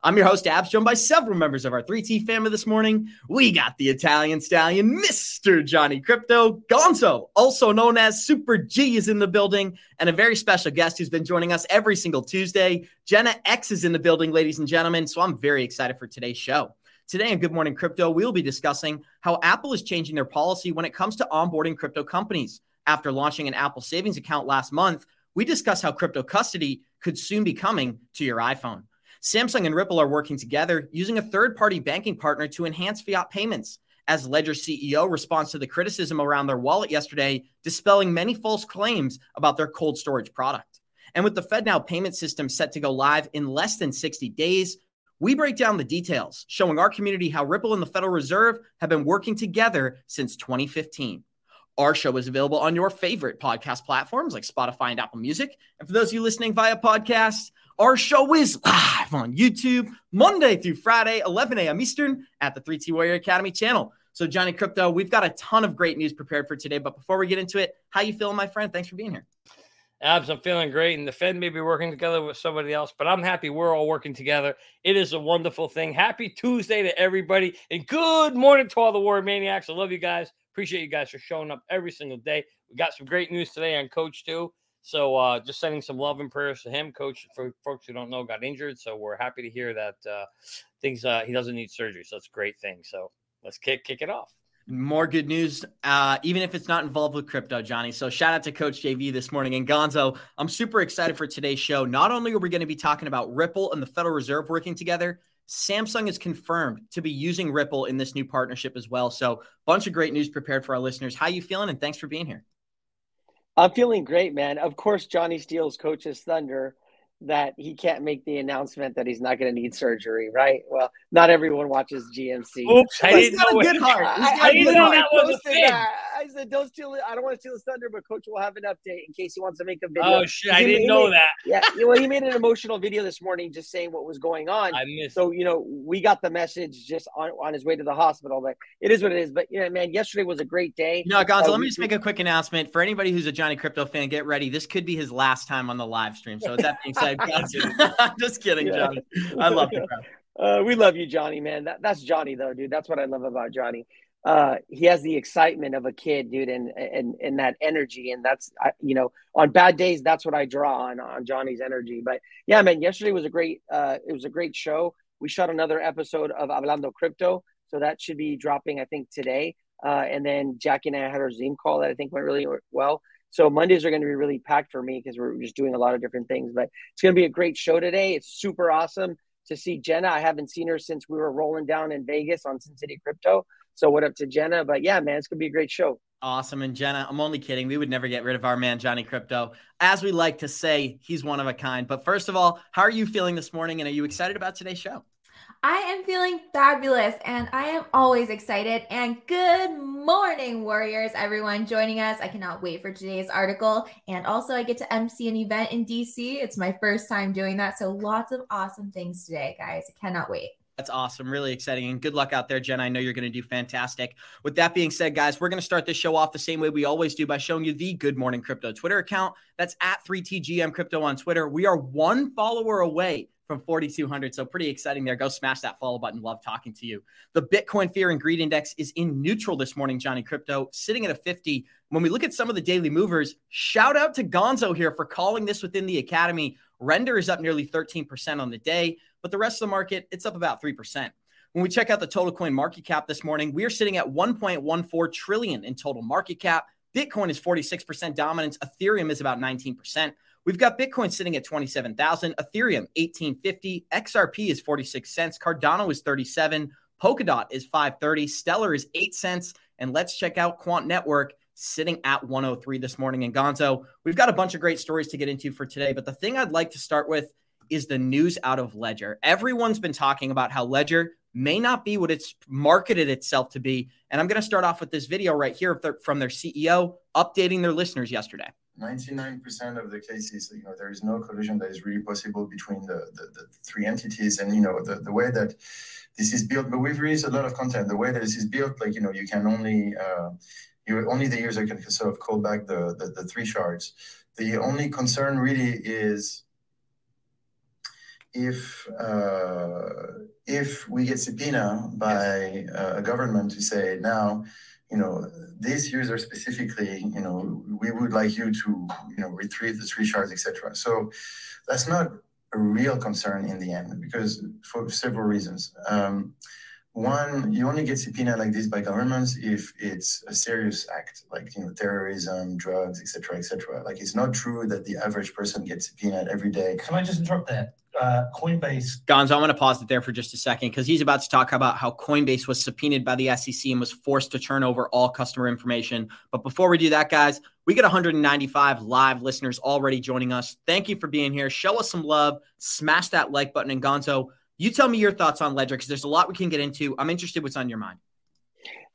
I'm your host, Abs, joined by several members of our 3T family this morning. We got the Italian stallion, Mr. Johnny Krypto. Gonzo, also known as Super G, is in the building, and a very special guest who's been joining us every single Tuesday. Jenna X is in the building, ladies and gentlemen. So I'm very excited for today's show. Today on Good Morning Crypto, we'll be discussing how Apple is changing their policy when it comes to onboarding crypto companies. After launching an Apple savings account last month, we discuss how crypto custody could soon be coming to your iPhone. Samsung and Ripple are working together using a third party banking partner to enhance fiat payments. As Ledger CEO responds to the criticism around their wallet yesterday, dispelling many false claims about their cold storage product. And with the FedNow payment system set to go live in less than 60 days, we break down the details, showing our community how Ripple and the Federal Reserve have been working together since 2015. Our show is available on your favorite podcast platforms like Spotify and Apple Music. And for those of you listening via podcast, our show is live on YouTube Monday through Friday, 11 a.m. Eastern at the 3T Warrior Academy channel. So, Johnny Krypto, we've got a ton of great news prepared for today. But before we get into it, how you feeling, my friend? Thanks for being here. Abs, I'm feeling great. And the Fed may be working together with somebody else, but I'm happy we're all working together. It is a wonderful thing. Happy Tuesday to everybody. And good morning to all the Warrior Maniacs. I love you guys. Appreciate you guys for showing up every single day. We got some great news today on Coach, too. So uh, just sending some love and prayers to him. Coach, for folks who don't know, got injured. So we're happy to hear that uh, things uh, he doesn't need surgery. So that's a great thing. So let's kick kick it off. More good news, uh, even if it's not involved with crypto, Johnny. So shout out to Coach JV this morning and Gonzo. I'm super excited for today's show. Not only are we going to be talking about Ripple and the Federal Reserve working together, Samsung is confirmed to be using Ripple in this new partnership as well. So bunch of great news prepared for our listeners. How you feeling? And thanks for being here. I'm feeling great, man. Of course, Johnny steals coach's thunder that he can't make the announcement that he's not going to need surgery, right? Well, not everyone watches GMC. Oops, I didn't know. Good heart. I, I didn't know that was a thing. I said, don't steal it. I don't want to steal his thunder, but coach will have an update in case he wants to make a video. Oh shit! I didn't know made, that. Yeah, well, he made an emotional video this morning, just saying what was going on. I missed. So you know, we got the message just on, on his way to the hospital. But it is what it is. But yeah, man, yesterday was a great day. No, Gonzo, uh, let me just make a quick announcement for anybody who's a Johnny Krypto fan. Get ready. This could be his last time on the live stream. So with that being said, Gonzo, just kidding, yeah. Johnny. I love you, uh, we love you, Johnny, man. That, that's Johnny, though, dude. That's what I love about Johnny uh, he has the excitement of a kid, dude, and and and that energy, and that's you know, on bad days, that's what I draw on on Johnny's energy. But yeah, man, yesterday was a great uh, it was a great show. We shot another episode of Hablando Crypto, so that should be dropping, I think, today. Uh, and then Jackie and I had our Zoom call that I think went really well. So Mondays are going to be really packed for me because we're just doing a lot of different things. But it's going to be a great show today. It's super awesome to see Jenna. I haven't seen her since we were rolling down in Vegas on Sin City Crypto. So what up to Jenna? But yeah, man, it's gonna be a great show. Awesome. And Jenna, I'm only kidding. We would never get rid of our man, Johnny Krypto. As we like to say, he's one of a kind. But first of all, how are you feeling this morning? And are you excited about today's show? I am feeling fabulous and I am always excited. And good morning, Warriors, everyone joining us. I cannot wait for today's article. And also, I get to MC an event in DC. It's my first time doing that. So, lots of awesome things today, guys. I cannot wait. That's awesome. Really exciting. And good luck out there, Jen. I know you're going to do fantastic. With that being said, guys, we're going to start this show off the same way we always do by showing you the Good Morning Crypto Twitter account. That's at 3TGM Crypto on Twitter. We are one follower away from 4,200. So pretty exciting there. Go smash that follow button. Love talking to you. The Bitcoin Fear and Greed Index is in neutral this morning, Johnny Krypto, sitting at a 50. When we look at some of the daily movers, shout out to Gonzo here for calling this within the Academy. Render is up nearly 13% on the day but the rest of the market, it's up about 3%. When we check out the total coin market cap this morning, we are sitting at 1.14 trillion in total market cap. Bitcoin is 46% dominance. Ethereum is about 19%. We've got Bitcoin sitting at 27,000, Ethereum 1850, XRP is 46 cents, Cardano is 37, Polkadot is 530, Stellar is 8 cents, and let's check out Quant Network sitting at 103 this morning. in Gonzo, we've got a bunch of great stories to get into for today, but the thing I'd like to start with is the news out of Ledger. Everyone's been talking about how Ledger may not be what it's marketed itself to be. And I'm going to start off with this video right here from their CEO updating their listeners yesterday. 99% of the cases, you know, there is no collusion that is really possible between the, the, the, three entities. And, you know, the, the way that this is built, but we've released a lot of content. The way that this is built, like, you know, you can only, uh, you only the user can sort of call back the, the, the three shards. The only concern really is if uh, if we get subpoena by uh, a government to say now, you know, this user specifically, you know, we would like you to, you know, retrieve the three shards, etc. So that's not a real concern in the end because for several reasons. Um, one, you only get subpoena like this by governments if it's a serious act, like you know, terrorism, drugs, etc., etc. Like it's not true that the average person gets subpoenaed every day. Can I just interrupt there? Uh, Coinbase. Gonzo, I'm going to pause it there for just a second because he's about to talk about how Coinbase was subpoenaed by the SEC and was forced to turn over all customer information. But before we do that, guys, we got 195 live listeners already joining us. Thank you for being here. Show us some love. Smash that like button. And Gonzo, you tell me your thoughts on Ledger because there's a lot we can get into. I'm interested what's on your mind.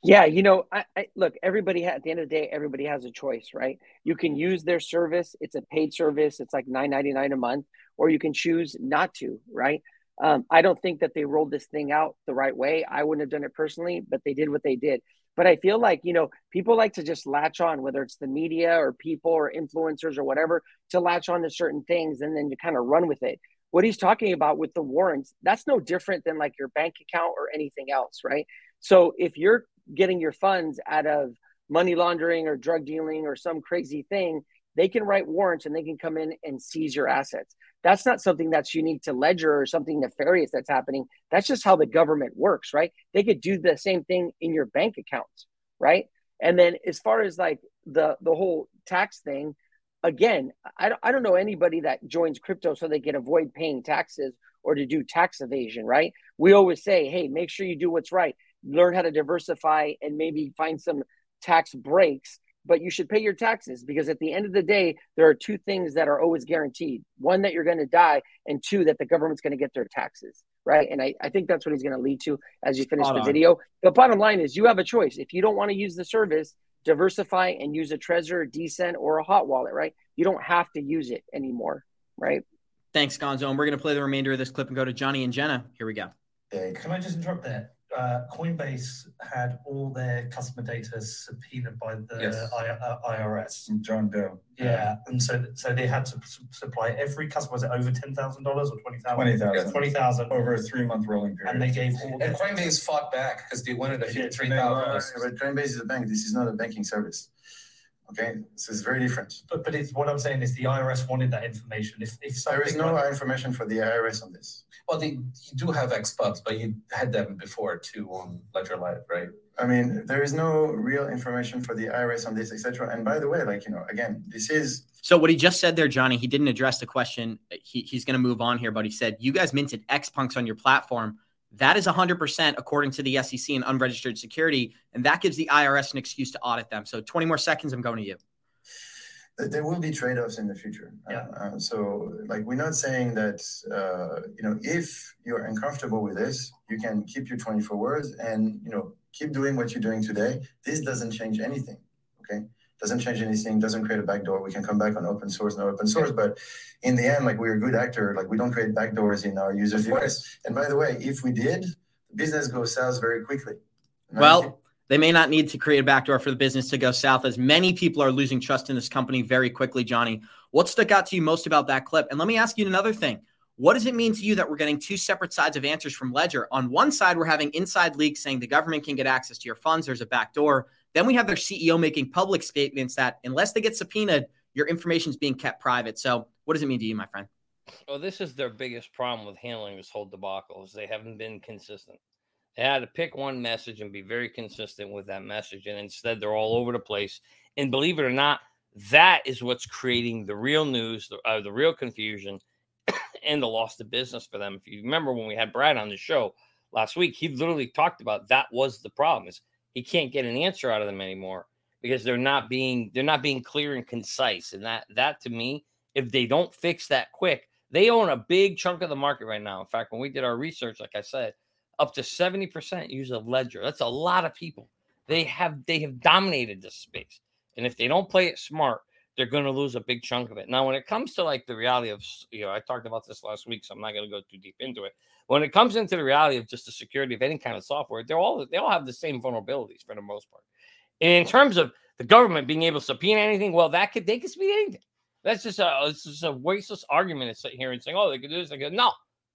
Yeah, you know, I, I, look. Everybody at the end of the day, everybody has a choice, right? You can use their service; it's a paid service. It's like nine ninety nine a month, or you can choose not to, right? Um, I don't think that they rolled this thing out the right way. I wouldn't have done it personally, but they did what they did. But I feel like you know people like to just latch on, whether it's the media or people or influencers or whatever, to latch on to certain things and then to kind of run with it what he's talking about with the warrants, that's no different than like your bank account or anything else, right? So if you're getting your funds out of money laundering or drug dealing or some crazy thing, they can write warrants and they can come in and seize your assets. That's not something that's unique to Ledger or something nefarious that's happening. That's just how the government works, right? They could do the same thing in your bank accounts, right? And then as far as like the the whole tax thing, again, I don't, I don't know anybody that joins crypto so they can avoid paying taxes or to do tax evasion, right? We always say, hey, make sure you do what's right. Learn how to diversify and maybe find some tax breaks, but you should pay your taxes because at the end of the day, there are two things that are always guaranteed one, that you're going to die, and two, that the government's going to get their taxes, right? And I, I think that's what he's going to lead to as you finish Spot the on. video. The bottom line is you have a choice. If you don't want to use the service, diversify and use a Trezor, Decent, or a hot wallet, right? You don't have to use it anymore, right? Thanks, Gonzo. And we're going to play the remainder of this clip and go to Johnny and Jenna. Here we go. Can I just interrupt there? Uh, Coinbase had all their customer data subpoenaed by the yes. I, uh, IRS. John Doe. Yeah, and so so they had to supply every customer. Was it over ten thousand dollars or twenty thousand? Twenty thousand. Twenty thousand over a three month rolling period. And they gave all. And Coinbase fought back because they wanted a fifty-three thousand. But Coinbase is a bank. This is not a banking service. Okay, so it's very different. But but it's what I'm saying is the IRS wanted that information. If if there is no went, information for the IRS on this. Well, they, you do have XBucks, but you had them before too on um, Ledger Live, right? I mean, there is no real information for the IRS on this, etc. And by the way, like you know, again, this is so what he just said there, Johnny. He didn't address the question. He, he's going to move on here, but he said you guys minted Xpunks on your platform. That is 100% according to the SEC and unregistered security, and that gives the IRS an excuse to audit them. So 20 more seconds. I'm going to you there will be trade-offs in the future. Yeah. Uh, uh, so, like, we're not saying that uh, you know if you're uncomfortable with this, you can keep your 24 words and you know keep doing what you're doing today. This doesn't change anything. Okay, doesn't change anything. Doesn't create a backdoor. We can come back on open source, no open source, but in the end, like we're a good actor. Like we don't create backdoors in our user device. And by the way, if we did, business goes south very quickly. Well they may not need to create a backdoor for the business to go south, as many people are losing trust in this company very quickly. Johnny, what stuck out to you most about that clip? And let me ask you another thing. What does it mean to you that we're getting two separate sides of answers from Ledger? On one side, we're having inside leaks saying the government can get access to your funds, there's a backdoor. Then we have their CEO making public statements that unless they get subpoenaed, your information is being kept private. So, what does it mean to you, my friend? Well, this is their biggest problem with handling this whole debacle is they haven't been consistent. They had to pick one message and be very consistent with that message. And instead, they're all over the place. And believe it or not, that is what's creating the real news, the, uh, the real confusion, and the loss of business for them. If you remember when we had Brad on the show last week, he literally talked about that was the problem is he can't get an answer out of them anymore because they're not being they're not being clear and concise. And that that to me, if they don't fix that quick, They own a big chunk of the market right now. In fact, when we did our research, like I said, up to 70% use of Ledger. That's a lot of people. They have they have dominated this space. And if they don't play it smart, they're going to lose a big chunk of it. Now, when it comes to like the reality of, you know, I talked about this last week, so I'm not going to go too deep into it. When it comes into the reality of just the security of any kind of software, they're all they all have the same vulnerabilities for the most part. And in terms of the government being able to subpoena anything, well, that could they could subpoena anything. That's just a it's just a wasteless argument to sit here and saying, oh, they could do this. They could no,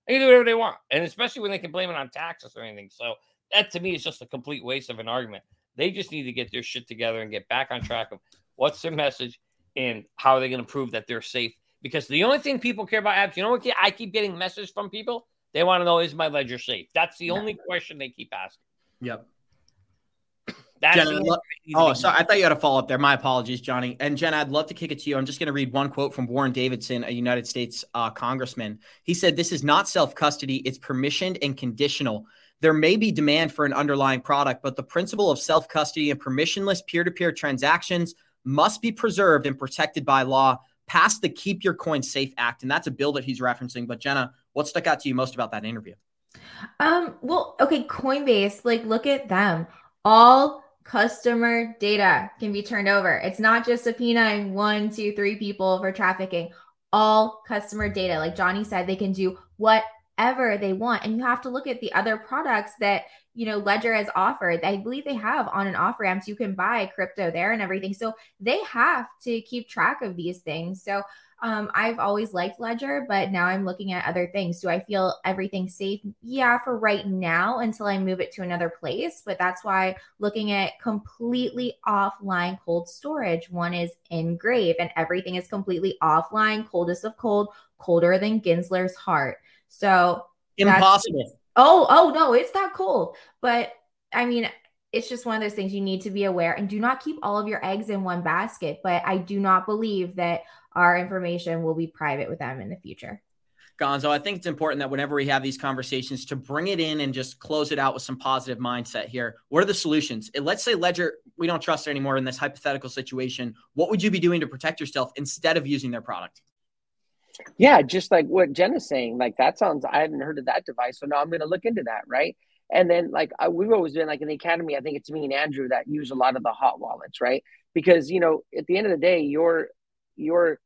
they can do whatever they want, and especially when they can blame it on taxes or anything. So that to me is just a complete waste of an argument. They just need to get their shit together and get back on track of what's their message and how are they going to prove that they're safe? Because the only thing people care about apps, you know what? I keep getting messages from people. They want to know is my ledger safe? That's the only question they keep asking. Yep. That's lo- oh, sorry. I thought you had a follow up there. My apologies, Johnny. And Jen, I'd love to kick it to you. I'm just going to read one quote from Warren Davidson, a United States uh, congressman. He said, This is not self custody, it's permissioned and conditional. There may be demand for an underlying product, but the principle of self custody and permissionless peer to peer transactions must be preserved and protected by law. Pass the Keep Your Coin Safe Act. And that's a bill that he's referencing. But Jenna, what stuck out to you most about that interview? Um, well, okay, Coinbase, like look at them. All customer data can be turned over. It's not just subpoenaing one, two, three people for trafficking. All customer data, like Johnny said, they can do whatever they want. And you have to look at the other products that you know Ledger has offered. I believe they have on and off ramps. You can buy crypto there and everything. So they have to keep track of these things. So um, I've always liked Ledger, but now I'm looking at other things. Do I feel everything safe? Yeah, for right now until I move it to another place. But that's why looking at completely offline cold storage, one is NGRAVE, and everything is completely offline, coldest of cold, colder than Gensler's heart. So impossible. Oh, oh no, it's that cold. But I mean, it's just one of those things you need to be aware and do not keep all of your eggs in one basket. But I do not believe that our information will be private with them in the future. Gonzo, I think it's important that whenever we have these conversations to bring it in and just close it out with some positive mindset here. What are the solutions? Let's say Ledger, we don't trust anymore in this hypothetical situation. What would you be doing to protect yourself instead of using their product? Yeah, just like what Jen is saying, like that sounds, I hadn't heard of that device. So now I'm going to look into that, right? And then, like, I, we've always been like in the academy, I think it's me and Andrew that use a lot of the hot wallets, right? Because, you know, at the end of the day, your, your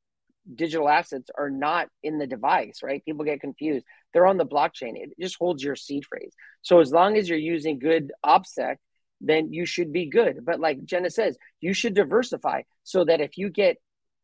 digital assets are not in the device, right? People get confused. They're on the blockchain. It just holds your seed phrase. So as long as you're using good OPSEC, then you should be good. But like Jenna says, you should diversify so that if you get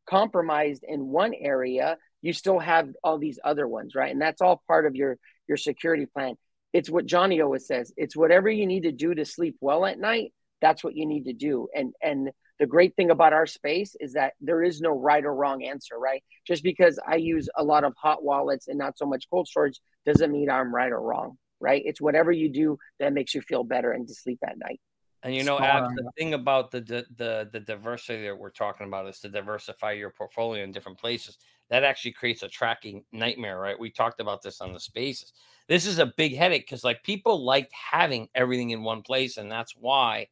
compromised in one area, you still have all these other ones, right? And that's all part of your your security plan. It's what Johnny always says. It's whatever you need to do to sleep well at night. That's what you need to do. And and the great thing about our space is that there is no right or wrong answer, right? Just because I use a lot of hot wallets and not so much cold storage doesn't mean I'm right or wrong, right? It's whatever you do that makes you feel better and to sleep at night. And you know, Ab, the thing about the, the the the diversity that we're talking about is to diversify your portfolio in different places. That actually creates a tracking nightmare, right? We talked about this on the spaces. This is a big headache because like people liked having everything in one place, and that's why,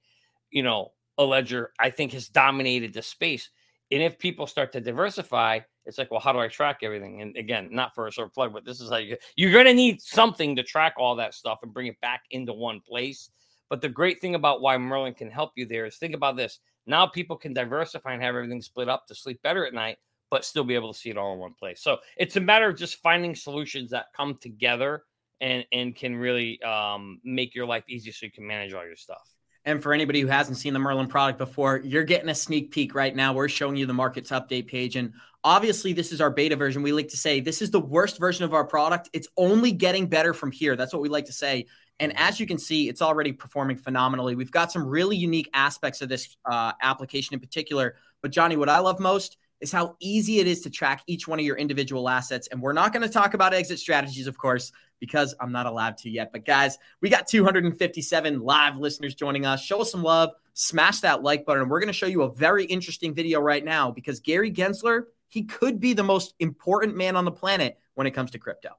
you know, a ledger I think has dominated the space. And if people start to diversify, it's like, well, how do I track everything? And again, not for a sort of plug, but this is how you you're gonna need something to track all that stuff and bring it back into one place but the great thing about why Merlin can help you there is think about this. Now people can diversify and have everything split up to sleep better at night, but still be able to see it all in one place. So it's a matter of just finding solutions that come together and and can really um, make your life easier so you can manage all your stuff. And for anybody who hasn't seen the Merlin product before, you're getting a sneak peek right now. We're showing you the markets update page. And obviously, this is our beta version. We like to say this is the worst version of our product. It's only getting better from here. That's what we like to say. And as you can see, it's already performing phenomenally. We've got some really unique aspects of this uh, application in particular. But, Johnny, what I love most is how easy it is to track each one of your individual assets. And we're not going to talk about exit strategies, of course, because I'm not allowed to yet. But, guys, we got 257 live listeners joining us. Show us some love, smash that like button. And we're going to show you a very interesting video right now because Gary Gensler, he could be the most important man on the planet when it comes to crypto.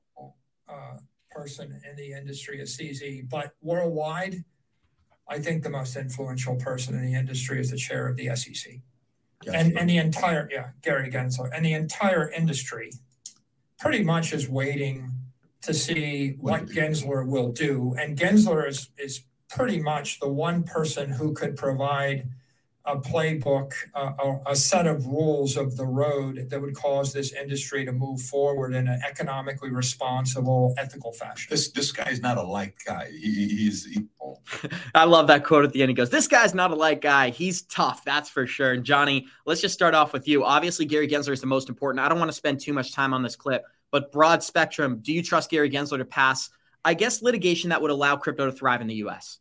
Uh, person in the industry is CZ, but worldwide, I think the most influential person in the industry is the chair of the SEC. And, and the entire, yeah, Gary Gensler, and the entire industry pretty much is waiting to see what Gensler will do. And Gensler is, is pretty much the one person who could provide a playbook, a, a, set of rules of the road that would cause this industry to move forward in an economically responsible, ethical fashion. This this guy's not a light guy. He, he's. He... I love that quote at the end. He goes, "This guy's not a light guy. He's tough, that's for sure." And Johnny, let's just start off with you. Obviously, Gary Gensler is the most important. I don't want to spend too much time on this clip, but broad spectrum. Do you trust Gary Gensler to pass? I guess litigation that would allow crypto to thrive in the U.S.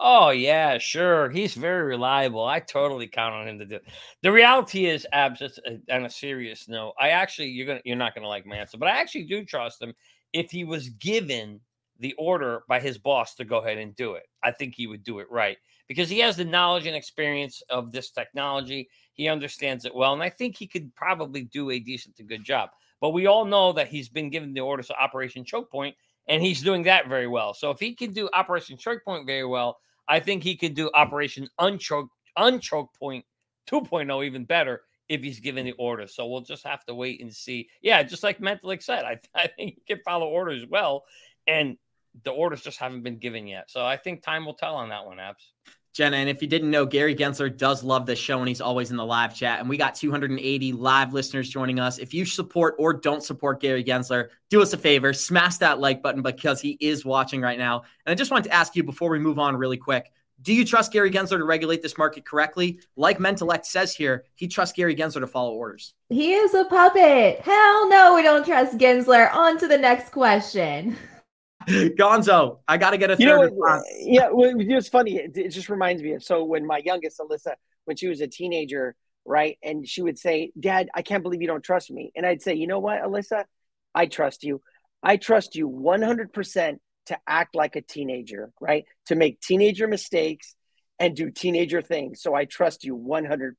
Oh yeah, sure. He's very reliable. I totally count on him to do. It. The reality is, Abs. Uh, on a serious note, I actually you're gonna you're not gonna like my answer, but I actually do trust him if he was given the order by his boss to go ahead and do it. I think he would do it right because he has the knowledge and experience of this technology. He understands it well, and I think he could probably do a decent to good job. But we all know that he's been given the orders to Operation Choke Point, and he's doing that very well. So if he can do Operation Choke Point very well I think he could do Operation Unchoke Unchoke Point 2.0 even better if he's given the order. So we'll just have to wait and see. Yeah, just like Mentalik said, I, I think he can follow orders well, and the orders just haven't been given yet. So I think time will tell on that one, Abs. Jenna, and if you didn't know, Gary Gensler does love this show and he's always in the live chat. And we got 280 live listeners joining us. If you support or don't support Gary Gensler, do us a favor, smash that like button because he is watching right now. And I just wanted to ask you before we move on really quick do you trust Gary Gensler to regulate this market correctly? Like Mentellect says here, he trusts Gary Gensler to follow orders. He is a puppet. Hell no, we don't trust Gensler. On to the next question. Gonzo, I got to get a third. You know, response. yeah, well, it's funny. It, it just reminds me of so when my youngest Alyssa, when she was a teenager, right, and she would say, "Dad, I can't believe you don't trust me," and I'd say, "You know what, Alyssa, I trust you. I trust you 100 percent to act like a teenager, right? To make teenager mistakes and do teenager things. So I trust you 100%.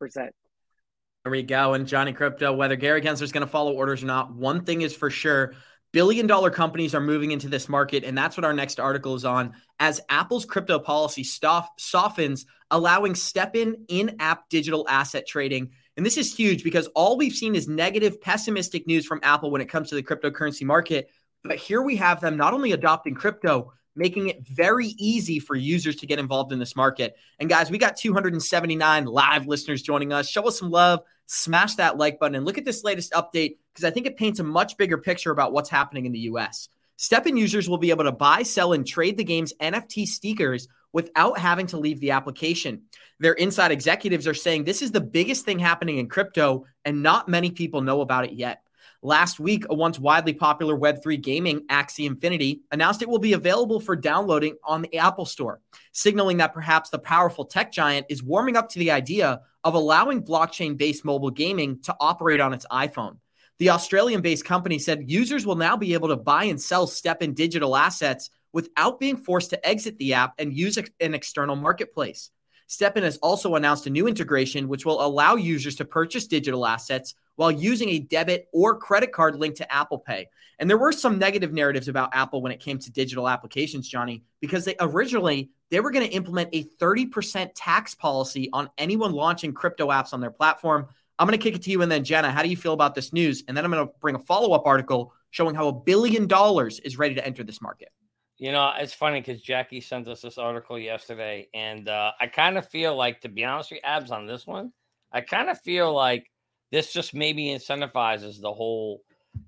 There we go. And Johnny Krypto, whether Gary Gensler is going to follow orders or not, one thing is for sure billion dollar companies are moving into this market. And that's what our next article is on. As Apple's crypto policy softens, allowing STEPN in app digital asset trading. And this is huge because all we've seen is negative, pessimistic news from Apple when it comes to the cryptocurrency market. But here we have them not only adopting crypto, making it very easy for users to get involved in this market. And guys, we got 279 live listeners joining us. Show us some love, smash that like button, and look at this latest update because I think it paints a much bigger picture about what's happening in the US. STEPN users will be able to buy, sell, and trade the game's NFT stickers without having to leave the application. Their inside executives are saying this is the biggest thing happening in crypto, and not many people know about it yet. Last week, a once widely popular Web3 gaming, Axie Infinity, announced it will be available for downloading on the Apple Store, signaling that perhaps the powerful tech giant is warming up to the idea of allowing blockchain based mobile gaming to operate on its iPhone. The Australian based company said users will now be able to buy and sell STEPN digital assets without being forced to exit the app and use an external marketplace. STEPN has also announced a new integration which will allow users to purchase digital assets while using a debit or credit card linked to Apple Pay. And there were some negative narratives about Apple when it came to digital applications, Johnny, because they originally they were going to implement a 30% tax policy on anyone launching crypto apps on their platform. I'm going to kick it to you and then Jenna, how do you feel about this news? And then I'm going to bring a follow-up article showing how a billion dollars is ready to enter this market. You know, it's funny because Jackie sent us this article yesterday, and uh, I kind of feel like, to be honest with you, abs on this one, I kind of feel like this just maybe incentivizes the whole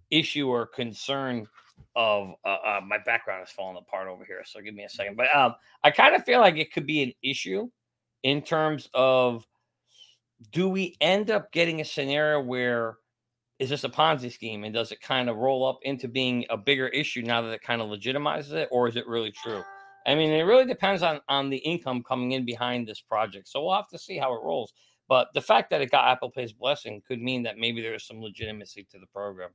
issue or concern of uh, uh, my background is falling apart over here. So give me a second. But um, I kind of feel like it could be an issue in terms of do we end up getting a scenario where is this a Ponzi scheme and does it kind of roll up into being a bigger issue now that it kind of legitimizes it, or is it really true? I mean, it really depends on on the income coming in behind this project. So we'll have to see how it rolls. But the fact that it got Apple Pay's blessing could mean that maybe there's some legitimacy to the program.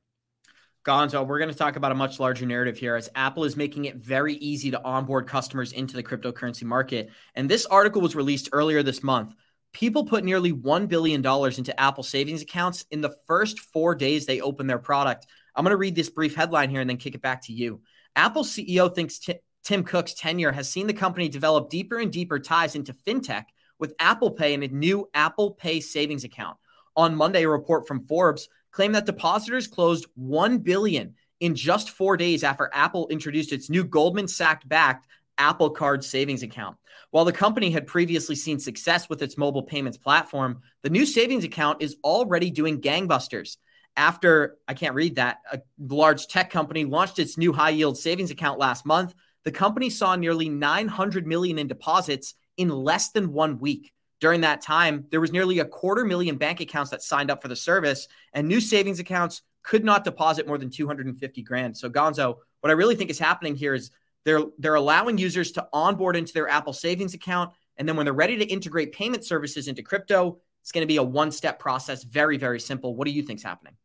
Gonzo, we're going to talk about a much larger narrative here as Apple is making it very easy to onboard customers into the cryptocurrency market. And this article was released earlier this month. People put nearly $1 billion into Apple savings accounts in the first four days they opened their product. I'm going to read this brief headline here and then kick it back to you. Apple CEO thinks t- Tim Cook's tenure has seen the company develop deeper and deeper ties into fintech with Apple Pay and a new Apple Pay savings account. On Monday, a report from Forbes claimed that depositors closed 1 billion in just 4 days after Apple introduced its new Goldman Sachs backed Apple Card savings account. While the company had previously seen success with its mobile payments platform, the new savings account is already doing gangbusters. After, I can't read that, a large tech company launched its new high yield savings account last month, the company saw nearly 900 million in deposits in less than one week. During that time, there was nearly a quarter million bank accounts that signed up for the service, and new savings accounts could not deposit more than 250 grand. So, Gonzo, what I really think is happening here is they're they're allowing users to onboard into their Apple savings account, and then when they're ready to integrate payment services into crypto, it's going to be a one-step process, very very simple. What do you think's happening?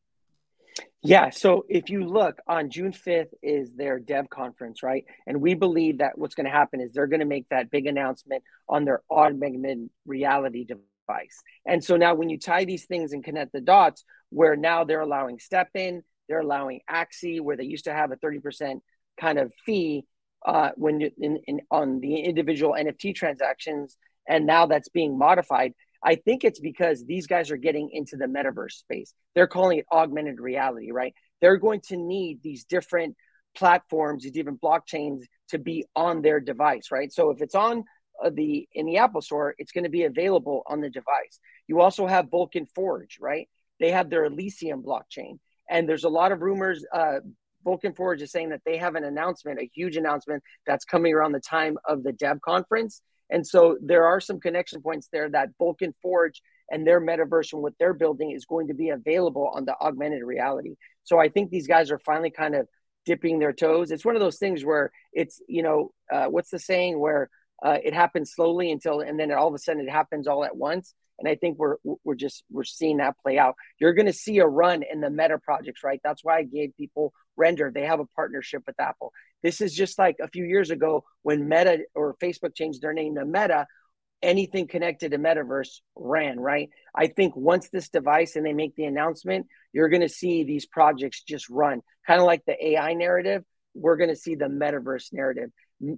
Yeah. So if you look on June 5th is their dev conference, right? And we believe that what's going to happen is they're going to make that big announcement on their augmented reality device. And so now when you tie these things and connect the dots, where now they're allowing STEPN, they're allowing Axie, where they used to have a 30% kind of fee uh, when you, in, in on the individual NFT transactions, and now that's being modified. I think it's because these guys are getting into the metaverse space. They're calling it augmented reality, right? They're going to need these different platforms, these different blockchains to be on their device, right? So if it's on uh, the in the Apple Store, it's going to be available on the device. You also have Vulcan Forge, right? They have their Elysium blockchain, and there's a lot of rumors. Uh, Vulcan Forge is saying that they have an announcement, a huge announcement that's coming around the time of the Dev conference, and so there are some connection points there that Vulcan Forge and their metaverse and what they're building is going to be available on the augmented reality. So I think these guys are finally kind of dipping their toes. It's one of those things where it's, you know, uh, what's the saying where uh, it happens slowly until, and then all of a sudden it happens all at once. And I think we're we're just we're seeing that play out. You're going to see a run in the meta projects, right? That's why I gave people Render. They have a partnership with Apple. This is just like a few years ago when Meta or Facebook changed their name to Meta. Anything connected to Metaverse ran, right? I think once this device and they make the announcement, you're going to see these projects just run. Kind of like the AI narrative, we're going to see the Metaverse narrative.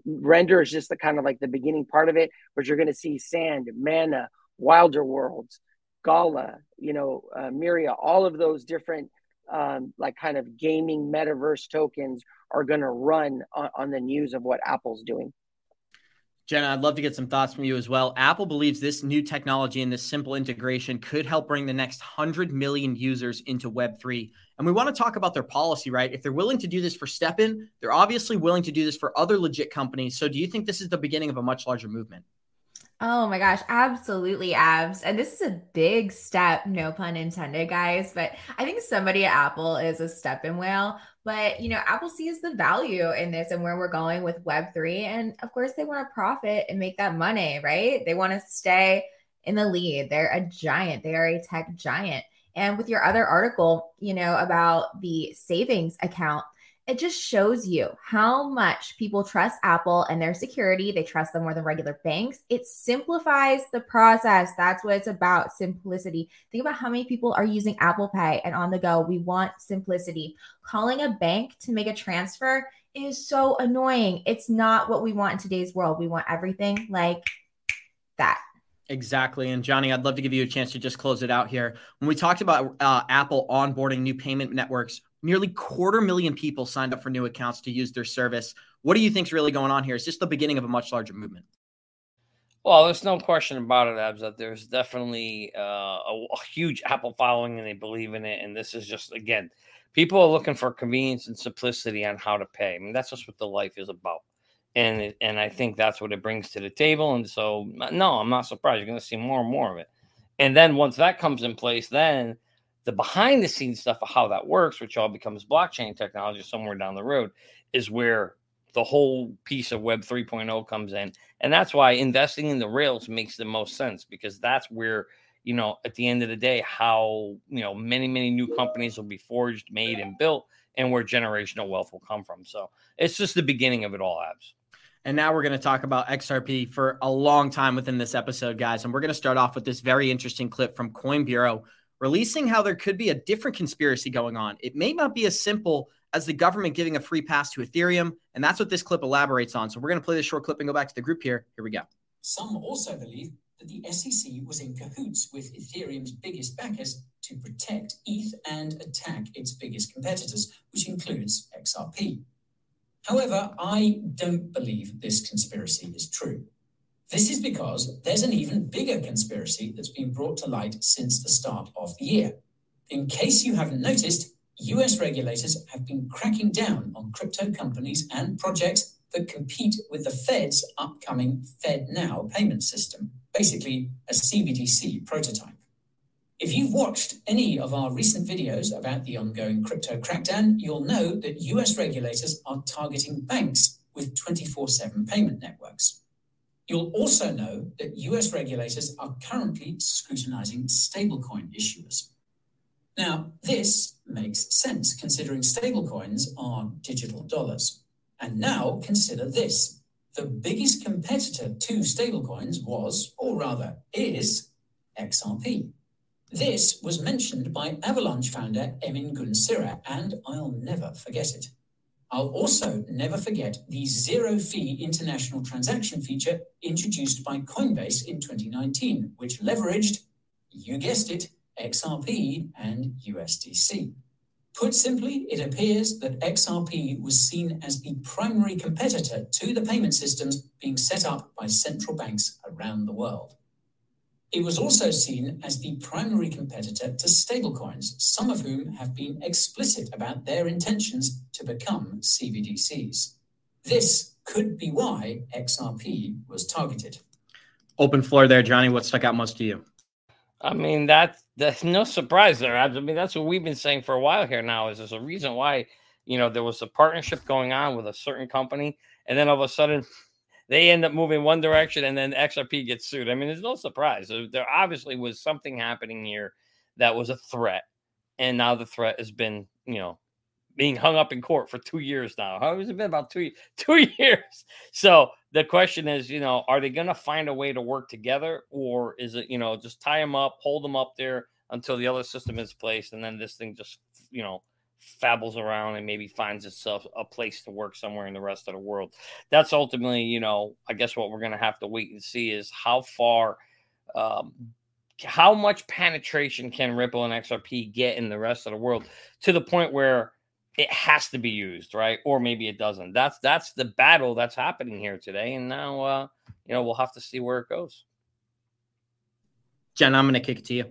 Render is just the kind of like the beginning part of it, but you're going to see Sand, Mana, Wilder Worlds, Gala, you know, uh, Myria, all of those different um, like kind of gaming metaverse tokens are going to run on, on the news of what Apple's doing. Jenna, I'd love to get some thoughts from you as well. Apple believes this new technology and this simple integration could help bring the next 100 million users into Web3. And we want to talk about their policy, right? If they're willing to do this for STEPN, they're obviously willing to do this for other legit companies. So do you think this is the beginning of a much larger movement? Oh my gosh, absolutely abs. And this is a big step, no pun intended, guys. But I think somebody at Apple is a STEPN whale. But you know, Apple sees the value in this and where we're going with Web3. And of course, they want to profit and make that money, right? They want to stay in the lead. They're a giant, they are a tech giant. And with your other article, you know, about the savings account, it just shows you how much people trust Apple and their security. They trust them more than regular banks. It simplifies the process. That's what it's about simplicity. Think about how many people are using Apple Pay and on the go. We want simplicity. Calling a bank to make a transfer is so annoying. It's not what we want in today's world. We want everything like that. Exactly. And Johnny, I'd love to give you a chance to just close it out here. When we talked about uh, Apple onboarding new payment networks, nearly quarter million people signed up for new accounts to use their service. What do you think is really going on here? Is this the beginning of a much larger movement? Well, there's no question about it, Abs, that there's definitely uh, a, a, huge Apple following and they believe in it. And this is just, again, people are looking for convenience and simplicity on how to pay. I mean, that's just what the life is about and and I think that's what it brings to the table. And so, no, I'm not surprised. You're going to see more and more of it. And then once that comes in place, then the behind the scenes stuff of how that works, which all becomes blockchain technology somewhere down the road, is where the whole piece of Web 3.0 comes in. And that's why investing in the rails makes the most sense because that's where, you know, at the end of the day, how, you know, many, many new companies will be forged, made, and built, and where generational wealth will come from. So it's just the beginning of it all, Abs. And now we're going to talk about XRP for a long time within this episode, guys. And we're going to start off with this very interesting clip from Coin Bureau releasing how there could be a different conspiracy going on. It may not be as simple as the government giving a free pass to Ethereum. And that's what this clip elaborates on. So we're going to play this short clip and go back to the group here. Here we go. Some also believe that the SEC was in cahoots with Ethereum's biggest backers to protect ETH and attack its biggest competitors, which includes XRP. However, I don't believe this conspiracy is true. This is because there's an even bigger conspiracy that's been brought to light since the start of the year. In case you haven't noticed, US regulators have been cracking down on crypto companies and projects that compete with the Fed's upcoming FedNow payment system, basically a CBDC prototype. If you've watched any of our recent videos about the ongoing crypto crackdown, you'll know that US regulators are targeting banks with 24 7 payment networks. You'll also know that US regulators are currently scrutinizing stablecoin issuers. Now, this makes sense considering stablecoins are digital dollars. And now consider this the biggest competitor to stablecoins was, or rather is, XRP. This was mentioned by Avalanche founder Emin Gün Sirer, and I'll never forget it. I'll also never forget the zero fee international transaction feature introduced by Coinbase in 2019, which leveraged, you guessed it, XRP and USDC. Put simply, it appears that XRP was seen as the primary competitor to the payment systems being set up by central banks around the world. It was also seen as the primary competitor to stablecoins, some of whom have been explicit about their intentions to become CBDCs. This could be why XRP was targeted. Open floor there, Johnny. What stuck out most to you? I mean, that that's no surprise there. I mean, that's what we've been saying for a while here now. Is there's a reason why, you know, there was a partnership going on with a certain company, and then all of a sudden they end up moving one direction and then XRP gets sued. I mean, there's no surprise. There obviously was something happening here that was a threat. And now the threat has been, you know, being hung up in court for two years now. How has it been? About two two years. So the question is, you know, are they going to find a way to work together, or is it, you know, just tie them up, hold them up there until the other system is placed, and then this thing just, you know, fables around and maybe finds itself a place to work somewhere in the rest of the world. That's ultimately, you know, I guess what we're going to have to wait and see is how far, um, how much penetration can Ripple and XRP get in the rest of the world to the point where it has to be used, right? Or maybe it doesn't. That's that's the battle that's happening here today, and now uh, you know we'll have to see where it goes. Jen, I'm going to kick it to you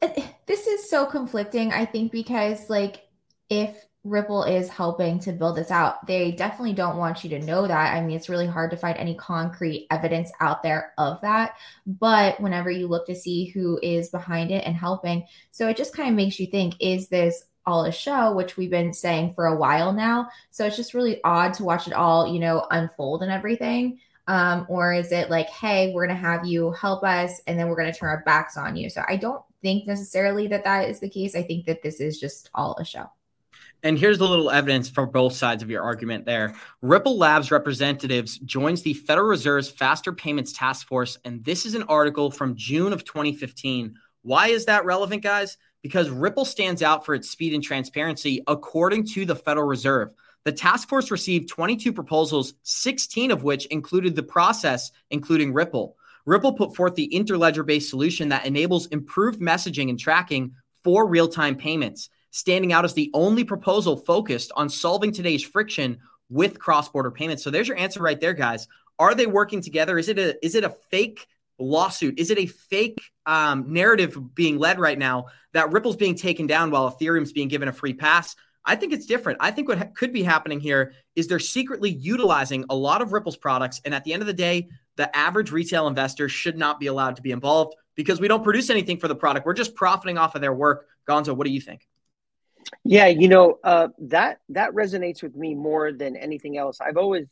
this is so conflicting, I think, because like if Ripple is helping to build this out, they definitely don't want you to know that. I mean, it's really hard to find any concrete evidence out there of that. But whenever you look to see who is behind it and helping, so it just kind of makes you think is this all a show, which we've been saying for a while now. So it's just really odd to watch it all, you know, unfold and everything. Um, or is it like, hey, we're going to have you help us and then we're going to turn our backs on you? So I don't think necessarily that that is the case. I think that this is just all a show. And here's a little evidence for both sides of your argument there. Ripple Labs representatives joins the Federal Reserve's Faster Payments Task Force, and this is an article from June of 2015. Why is that relevant, guys? Because Ripple stands out for its speed and transparency, according to the Federal Reserve. The task force received 22 proposals, 16 of which included the process, including Ripple. Ripple put forth the interledger based solution that enables improved messaging and tracking for real time payments, standing out as the only proposal focused on solving today's friction with cross border payments. So there's your answer right there, guys. Are they working together? Is it a is it a fake lawsuit? Is it a fake um, narrative being led right now that Ripple's being taken down while Ethereum's being given a free pass? I think it's different. I think what ha- could be happening here is they're secretly utilizing a lot of Ripple's products. And at the end of the day, the average retail investor should not be allowed to be involved because we don't produce anything for the product. We're just profiting off of their work. Gonzo, what do you think? Yeah, you know uh, that that resonates with me more than anything else. I've always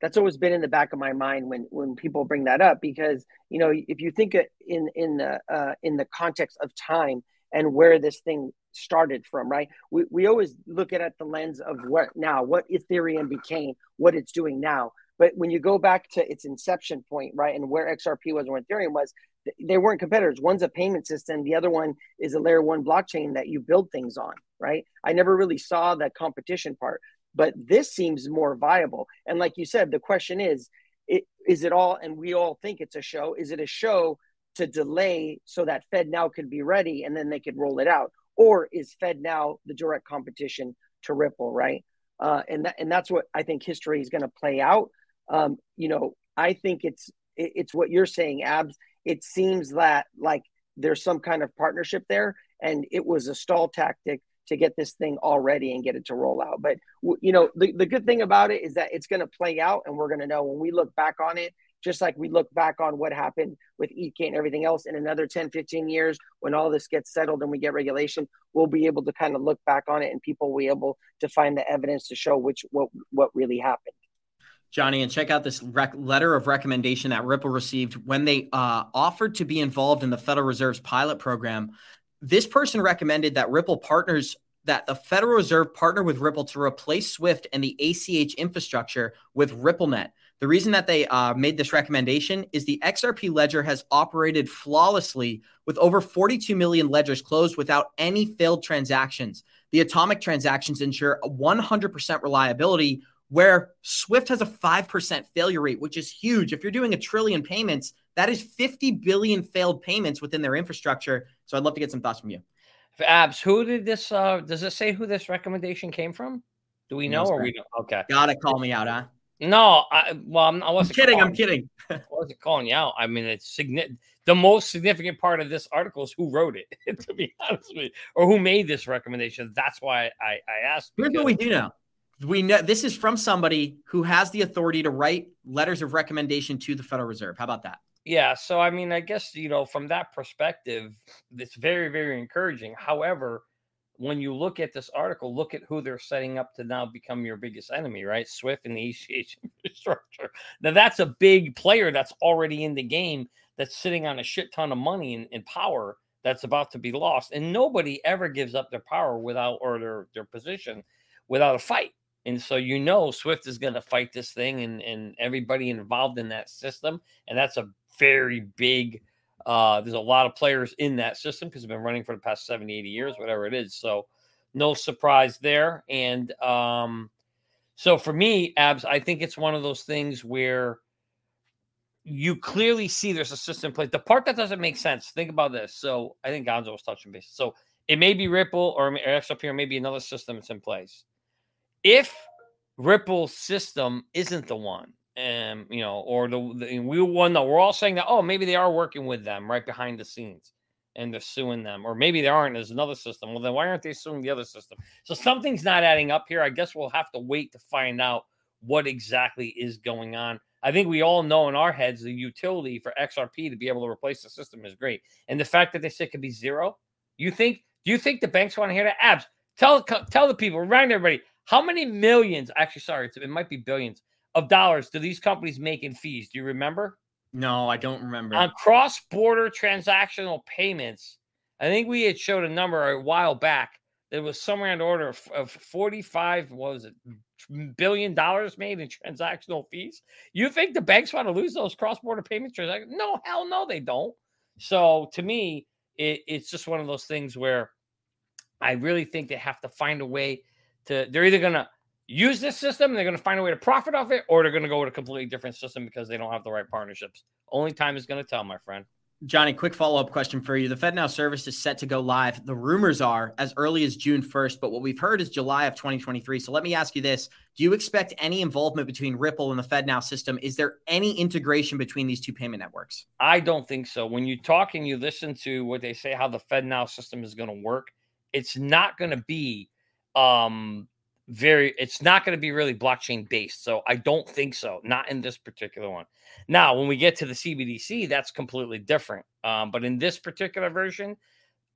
that's always been in the back of my mind when when people bring that up because you know if you think in in the uh, in the context of time and where this thing started from, right? We we always look at it the lens of what now, what Ethereum became, what it's doing now. But when you go back to its inception point, right, and where XRP was and where Ethereum was, they weren't competitors. One's a payment system, the other one is a layer one blockchain that you build things on, right? I never really saw that competition part, but this seems more viable. And like you said, the question is, it, is it all, and we all think it's a show, is it a show to delay so that FedNow could be ready and then they could roll it out? Or is FedNow the direct competition to Ripple, right? Uh, and, that, and that's what I think history is going to play out. Um, you know, I think it's it's what you're saying, Abs. It seems that like there's some kind of partnership there, and it was a stall tactic to get this thing all ready and get it to roll out. But you know, the, the good thing about it is that it's going to play out, and we're going to know when we look back on it, just like we look back on what happened with EK and everything else in another 10, 15 years, when all this gets settled and we get regulation, we'll be able to kind of look back on it, and people will be able to find the evidence to show which what what really happened. Johnny, and check out this rec- letter of recommendation that Ripple received when they uh, offered to be involved in the Federal Reserve's pilot program. This person recommended that Ripple partners that the Federal Reserve partner with Ripple to replace Swift and the ACH infrastructure with RippleNet. The reason that they uh, made this recommendation is the XRP ledger has operated flawlessly with over 42 million ledgers closed without any failed transactions. The atomic transactions ensure 100% reliability where Swift has a 5% failure rate, which is huge. If you're doing a trillion payments, that is 50 billion failed payments within their infrastructure. So I'd love to get some thoughts from you. Abs, who did this? Uh, does it say who this recommendation came from? Do we know, or we know? Okay, gotta call me out, huh? No, I well, I'm, I wasn't I'm kidding. I'm kidding. I wasn't calling you out. I mean, it's significant. The most significant part of this article is who wrote it. to be honest with you, or who made this recommendation. That's why I I asked. Here's what we do know we know this is from somebody who has the authority to write letters of recommendation to the Federal Reserve. How about that? Yeah. So, I mean, I guess, you know, from that perspective, it's very, very encouraging. However, when you look at this article, look at who they're setting up to now become your biggest enemy, right? Swift and the ACH infrastructure. Now, that's a big player that's already in the game that's sitting on a shit ton of money and, and power that's about to be lost. And nobody ever gives up their power without or their, their position without a fight. And so you know Swift is going to fight this thing and, and everybody involved in that system. And that's a very big uh there's a lot of players in that system because it's been running for the past 70, 80 years, whatever it is. So no surprise there. And um so for me, Abs, I think it's one of those things where you clearly see there's a system play. The part that doesn't make sense, think about this. So I think Gonzo was touching base. So it may be Ripple or, or XRP or maybe another system that's in place if Ripple's system isn't the one, um, you know, or the, the we one that we're all saying that oh maybe they are working with them right behind the scenes and they're suing them, or maybe they aren't. There's another system. Well, then why aren't they suing the other system? So something's not adding up here. I guess we'll have to wait to find out what exactly is going on. I think we all know in our heads the utility for XRP to be able to replace the system is great, and the fact that they say it could be zero. You think? Do you think the banks want to hear that? Abs, tell tell the people, remind everybody how many millions, actually, sorry, it might be billions of dollars do these companies make in fees? Do you remember? No, I don't remember. On cross border transactional payments, I think we had showed a number a while back that was somewhere in the order of, of 45, what was it, billion dollars made in transactional fees. You think the banks want to lose those cross border payment transactions? No, hell no, they don't. So to me, it, it's just one of those things where I really think they have to find a way to they're either going to use this system and they're going to find a way to profit off it or they're going to go with a completely different system because they don't have the right partnerships. Only time is going to tell, my friend. Johnny, quick follow up question for you. The FedNow service is set to go live. The rumors are as early as June 1st, but what we've heard is July of 2023. So let me ask you this Do you expect any involvement between Ripple and the FedNow system? Is there any integration between these two payment networks? I don't think so. When you talk and you listen to what they say, how the FedNow system is going to work, it's not going to be um very it's not going to be really blockchain based so i don't think so not in this particular one. Now when we get to the cbdc that's completely different um, but in this particular version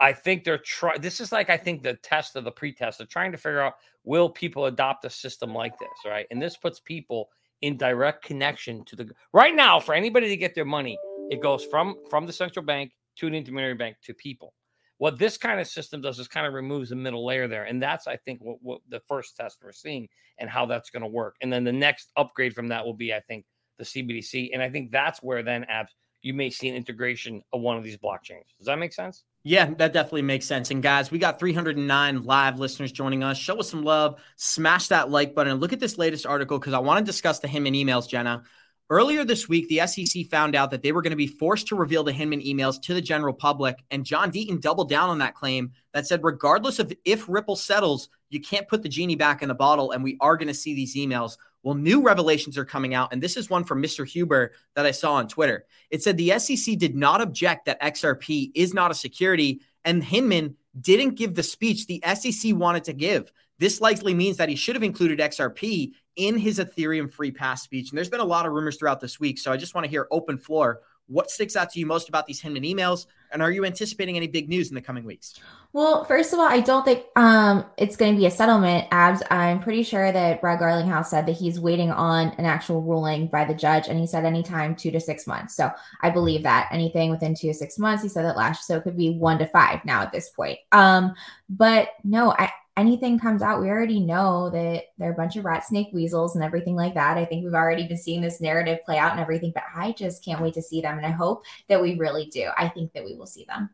i think they're trying this is like i think the test of the pre-test they're trying to figure out will people adopt a system like this right? And this puts people in direct connection to the right now for anybody to get their money it goes from from the central bank to an intermediary bank to people what this kind of system does is kind of removes the middle layer there. And that's, I think, what, what the first test we're seeing and how that's going to work. And then the next upgrade from that will be, I think, the CBDC. And I think that's where then apps you may see an integration of one of these blockchains. Does that make sense? Yeah, that definitely makes sense. And guys, we got 309 live listeners joining us. Show us some love, smash that like button, look at this latest article because I want to discuss the Hinman emails, Jenna. Earlier this week, the SEC found out that they were going to be forced to reveal the Hinman emails to the general public. And John Deaton doubled down on that claim that said, regardless of if Ripple settles, you can't put the genie back in the bottle. And we are going to see these emails. Well, new revelations are coming out. And this is one from Mr. Huber that I saw on Twitter. It said the SEC did not object that XRP is not a security. And Hinman didn't give the speech the SEC wanted to give. This likely means that he should have included XRP in his Ethereum free pass speech. And there's been a lot of rumors throughout this week. So I just want to hear open floor. What sticks out to you most about these Hinman emails? And are you anticipating any big news in the coming weeks? Well, first of all, I don't think um, it's going to be a settlement. Abs, I'm pretty sure that Brad Garlinghouse said that he's waiting on an actual ruling by the judge, and he said anytime two to six months. So I believe that anything within two to six months. He said that last, so it could be one to five now at this point. Um, but no, I anything comes out, we already know that they're a bunch of rat snake weasels and everything like that. I think we've already been seeing this narrative play out and everything, but I just can't wait to see them. And I hope that we really do. I think that we will see them.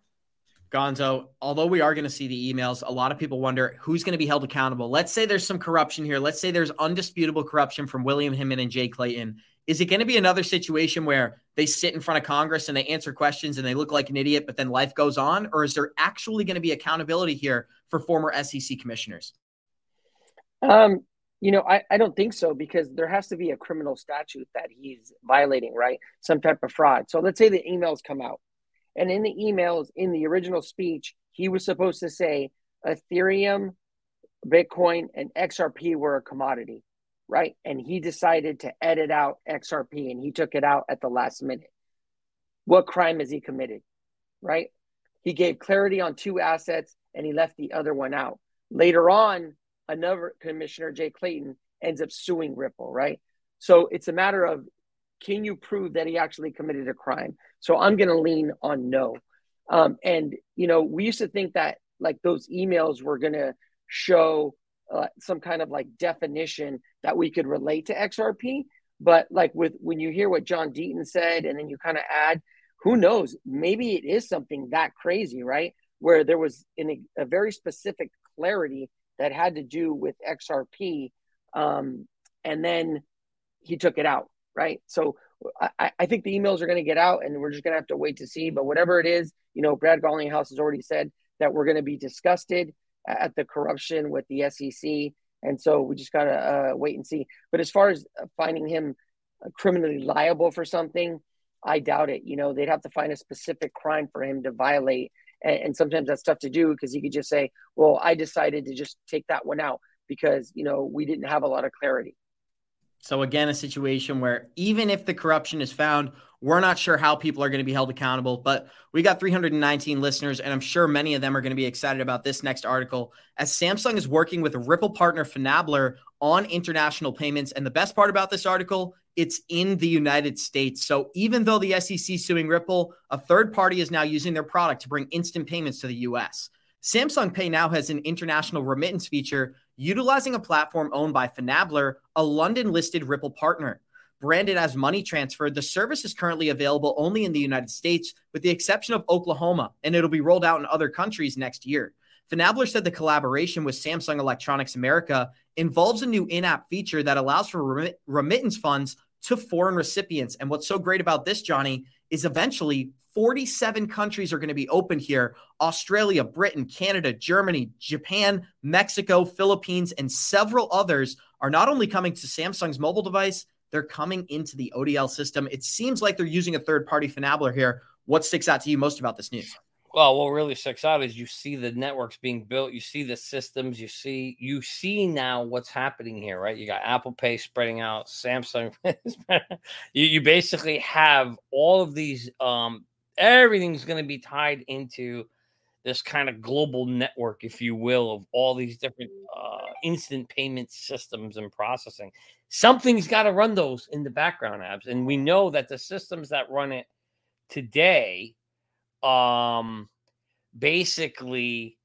Gonzo, although we are going to see the emails, a lot of people wonder who's going to be held accountable. Let's say there's some corruption here. Let's say there's undisputable corruption from William Hinman and Jay Clayton. Is it going to be another situation where they sit in front of Congress and they answer questions and they look like an idiot, but then life goes on? Or is there actually going to be accountability here for former SEC commissioners? Um, you know, I, I don't think so because there has to be a criminal statute that he's violating, right? Some type of fraud. So let's say the emails come out. And in the emails, in the original speech, he was supposed to say Ethereum, Bitcoin, and XRP were a commodity, right? And he decided to edit out XRP and he took it out at the last minute. What crime has he committed, right? He gave clarity on two assets and he left the other one out. Later on, another commissioner, Jay Clayton, ends up suing Ripple, right? So it's a matter of can you prove that he actually committed a crime? So I'm going to lean on no. Um, and, you know, we used to think that like those emails were going to show uh, some kind of like definition that we could relate to XRP. But like with when you hear what John Deaton said, and then you kind of add, who knows? Maybe it is something that crazy, right? Where there was a, very specific clarity that had to do with XRP, um, and then he took it out, right? So I, I think the emails are going to get out, and we're just going to have to wait to see. But whatever it is, you know, Brad Garlinghouse has already said that we're going to be disgusted at the corruption with the SEC, and so we just got to uh, wait and see. But as far as finding him criminally liable for something, I doubt it. You know, they'd have to find a specific crime for him to violate and, and sometimes that's tough to do because you could just say, well, I decided to just take that one out because, you know, we didn't have a lot of clarity. So again, a situation where even if the corruption is found, we're not sure how people are going to be held accountable, but we got 319 listeners, and I'm sure many of them are going to be excited about this next article. As Samsung is working with Ripple partner Finablr on international payments, and the best part about this article it's in the United States. So even though the SEC is suing Ripple, a third party is now using their product to bring instant payments to the US. Samsung Pay now has an international remittance feature utilizing a platform owned by Finablr, a London listed Ripple partner. Branded as money transfer, the service is currently available only in the United States, with the exception of Oklahoma, and it'll be rolled out in other countries next year. Finablr said the collaboration with Samsung Electronics America involves a new in app feature that allows for remittance funds to foreign recipients. And what's so great about this, Johnny, is eventually 47 countries are going to be open here Australia, Britain, Canada, Germany, Japan, Mexico, Philippines, and several others are not only coming to Samsung's mobile device, they're coming into the ODL system. It seems like they're using a third party Finablr here. What sticks out to you most about this news? Well, what really sticks out is you see the networks being built, you see the systems, you see you see now what's happening here, right? You got Apple Pay spreading out, Samsung. you you basically have all of these. Um, everything's going to be tied into this kind of global network, if you will, of all these different uh, instant payment systems and processing. Something's got to run those in the background Abs, and we know that the systems that run it today um basically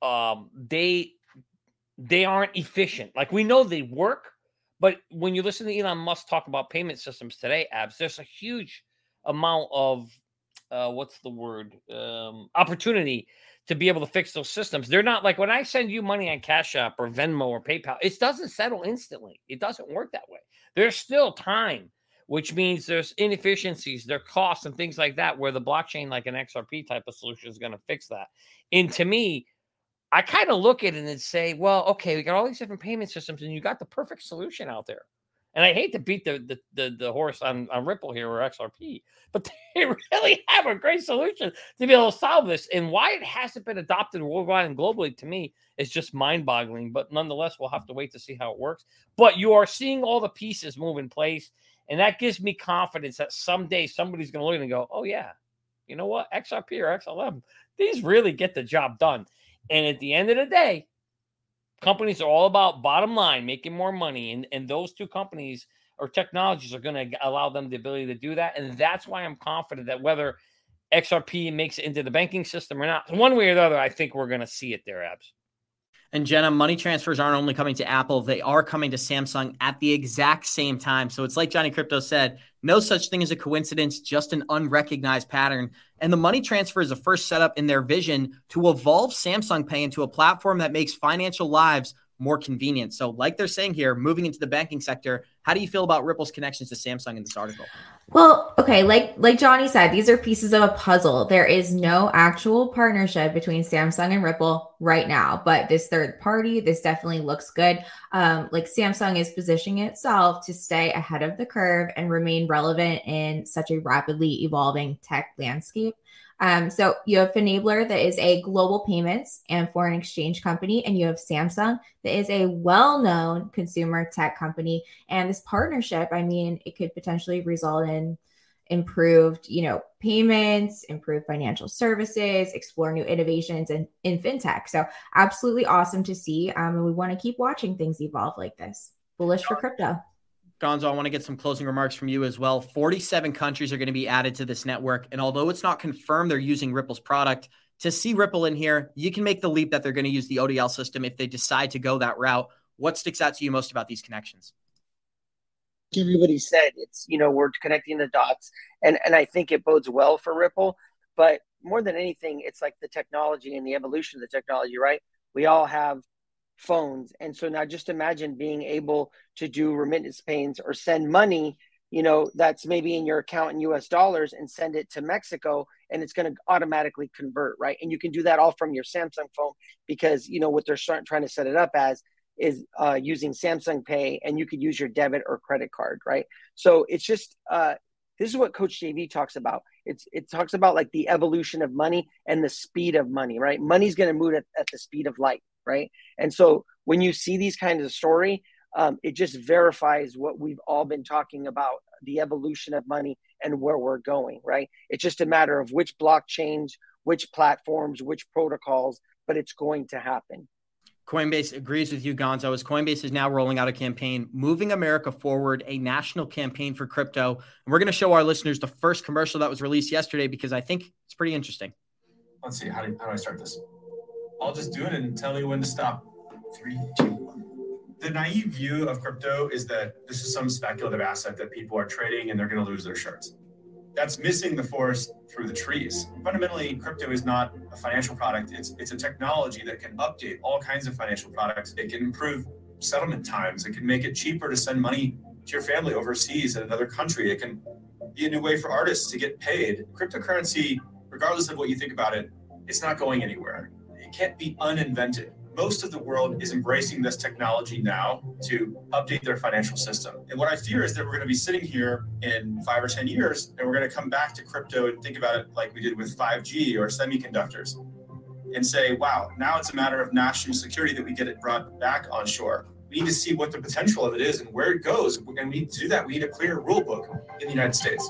um they they aren't efficient. Like we know they work, but when you listen to Elon Musk talk about payment systems today, abs, there's a huge amount of uh, what's the word um, opportunity to be able to fix those systems. They're not like when I send you money on Cash App or Venmo or PayPal, it doesn't settle instantly. It doesn't work that way. There's still time which means there's inefficiencies, there costs and things like that, where the blockchain, like an XRP type of solution, is going to fix that. And to me, I kind of look at it and say, well, okay, we got all these different payment systems, and you got the perfect solution out there. And I hate to beat the the, the, the horse on, on Ripple here or XRP, but they really have a great solution to be able to solve this. And why it hasn't been adopted worldwide and globally to me is just mind boggling. But nonetheless, we'll have to wait to see how it works. But you are seeing all the pieces move in place. And that gives me confidence that someday somebody's going to look and go, oh, yeah, you know what? XRP or XLM, these really get the job done. And at the end of the day, companies are all about bottom line, making more money. And, and those two companies or technologies are going to allow them the ability to do that. And that's why I'm confident that whether XRP makes it into the banking system or not, one way or the other, I think we're going to see it there, Abs. And Jenna, money transfers aren't only coming to Apple, they are coming to Samsung at the exact same time. So it's like Johnny Krypto said no such thing as a coincidence, just an unrecognized pattern. And the money transfer is a first setup in their vision to evolve Samsung Pay into a platform that makes financial lives more convenient. So, like they're saying here, moving into the banking sector, how do you feel about Ripple's connections to Samsung in this article? Well, okay, like like Johnny said, these are pieces of a puzzle. There is no actual partnership between Samsung and Ripple right now, but this third party, this definitely looks good. Um, like Samsung is positioning itself to stay ahead of the curve and remain relevant in such a rapidly evolving tech landscape. Um, so you have Finablr that is a global payments and foreign exchange company, and you have Samsung that is a well-known consumer tech company. And this partnership, I mean, it could potentially result in improved, you know, payments, improved financial services, explore new innovations in, in fintech. So absolutely awesome to see. Um, and we want to keep watching things evolve like this. Bullish for crypto. Gonzo, I want to get some closing remarks from you as well. 47 countries are going to be added to this network. And although it's not confirmed they're using Ripple's product, to see Ripple in here, you can make the leap that they're going to use the ODL system if they decide to go that route. What sticks out to you most about these connections? Everybody said it's, you know, we're connecting the dots. And, and I think it bodes well for Ripple. But more than anything, it's like the technology and the evolution of the technology, right? We all have phones. And so now just imagine being able to do remittance payments or send money, you know, that's maybe in your account in US dollars and send it to Mexico and it's going to automatically convert, right? And you can do that all from your Samsung phone because, you know, what they're starting trying to set it up as is uh, using Samsung Pay and you could use your debit or credit card, right? So it's just, uh, this is what Coach JV talks about. It's it talks about like the evolution of money and the speed of money, right? Money's going to move at, at the speed of light right? And so when you see these kinds of story, um, it just verifies what we've all been talking about the evolution of money and where we're going, right? It's just a matter of which blockchains, which platforms, which protocols, but it's going to happen. Coinbase agrees with you, Gonzo, as Coinbase is now rolling out a campaign, Moving America Forward, a national campaign for crypto. And we're going to show our listeners the first commercial that was released yesterday because I think it's pretty interesting. Let's see, how do, how do I start this? I'll just do it and tell you when to stop. Three, two, one. The naive view of crypto is that this is some speculative asset that people are trading and they're going to lose their shirts. That's missing the forest through the trees. Fundamentally, crypto is not a financial product. It's it's a technology that can update all kinds of financial products. It can improve settlement times. It can make it cheaper to send money to your family overseas in another country. It can be a new way for artists to get paid. Cryptocurrency, regardless of what you think about it, it's not going anywhere can't be uninvented. Most of the world is embracing this technology now to update their financial system. And what I fear is that we're going to be sitting here in five or 10 years and we're going to come back to crypto and think about it like we did with 5G or semiconductors and say, wow, now it's a matter of national security that we get it brought back onshore. We need to see what the potential of it is and where it goes. And we need to do that. We need a clear rule book in the United States.